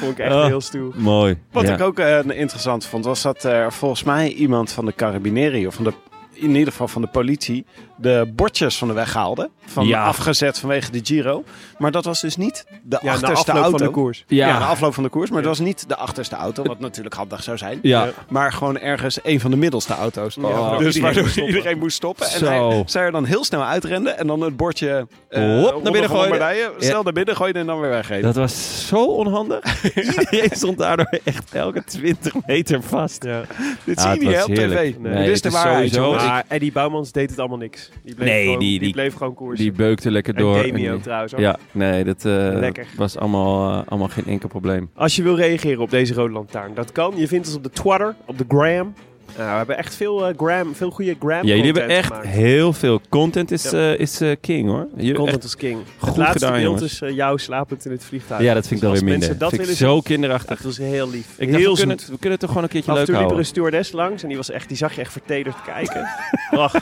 vond ik echt oh, heel stoer. Mooi. Wat ja. ik ook uh, interessant vond, was dat er volgens mij iemand van de Carabinieri of van de in ieder geval van de politie de bordjes van de weg haalde. Van Ja. afgezet vanwege de Giro. Maar dat was dus niet de Ja, achterste afloop auto. van de koers. Ja. Ja. de afloop van de koers. Maar dat was niet de achterste auto, wat natuurlijk handig zou zijn. Ja. Maar gewoon ergens een van de middelste auto's. Ja, waardoor dus iedereen waardoor moest stoppen. iedereen moest stoppen. En Zo. hij zou er dan heel snel uitrenden. En dan het bordje eh, Hop, naar binnen gooien. Snel naar binnen gooien en dan weer weggeven. Dat was zo onhandig. [LAUGHS] Iedereen stond daardoor echt elke 20 meter vast. Ja. Dit Ah, zie je het niet op tv. heerlijk. Dit Nee, is de het waarheid. sowieso-. Maar Eddie Bouwmans deed het allemaal niks. Die bleef, Nee, gewoon, die- die, die- bleef gewoon koers. Die beukte lekker en door. Demi En ook die- trouwens. Ja, nee, dat eh, was allemaal, eh, allemaal geen enkel probleem. Als je wil reageren op deze Rode Lantaarn, dat kan. Je vindt ons op de Twitter, op de Gram. Nou, we hebben echt veel, eh, gram, veel goede Gram Ja, jullie hebben echt gemaakt. heel veel content is, Ja. eh, is king hoor. Jullie Content is king. goed het laatste gedaan, beeld jongens. is jou slapend in het vliegtuig. ja, dat vind ik dan Dus weer als minder. dat vind ik zo zien- kinderachtig. Dat was heel lief. Ik dacht, heel we kunnen, zoet. het, we kunnen het toch gewoon een keertje Af en leuk toe liep er houden. een stewardess langs en die, was echt, die zag je echt vertederd kijken. [LAUGHS] Ach,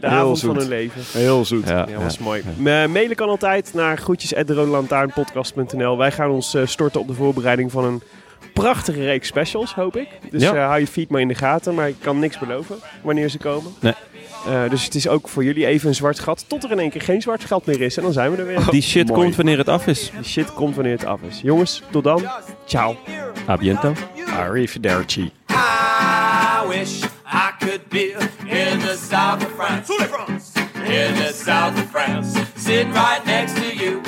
de avond zoet. van hun leven. Heel zoet. Ja, Ja, was ja. mooi. Mailen kan altijd naar groetjes@derodelantaarnpodcast.nl. Wij gaan ons storten op de voorbereiding van een prachtige reeks specials, hoop ik. Dus Ja. eh, hou je feed maar in de gaten, maar ik kan niks beloven wanneer ze komen. Nee. Eh, dus het is ook voor jullie even een zwart gat, tot er in één keer geen zwart gat meer is. En dan zijn we er weer. Die shit Mooi. komt wanneer het af is. Die shit komt wanneer het af is. Jongens, tot dan. Ciao. A biento. Arrivederci. I wish I could be in the south of France. In the south of France, sitting right next to you.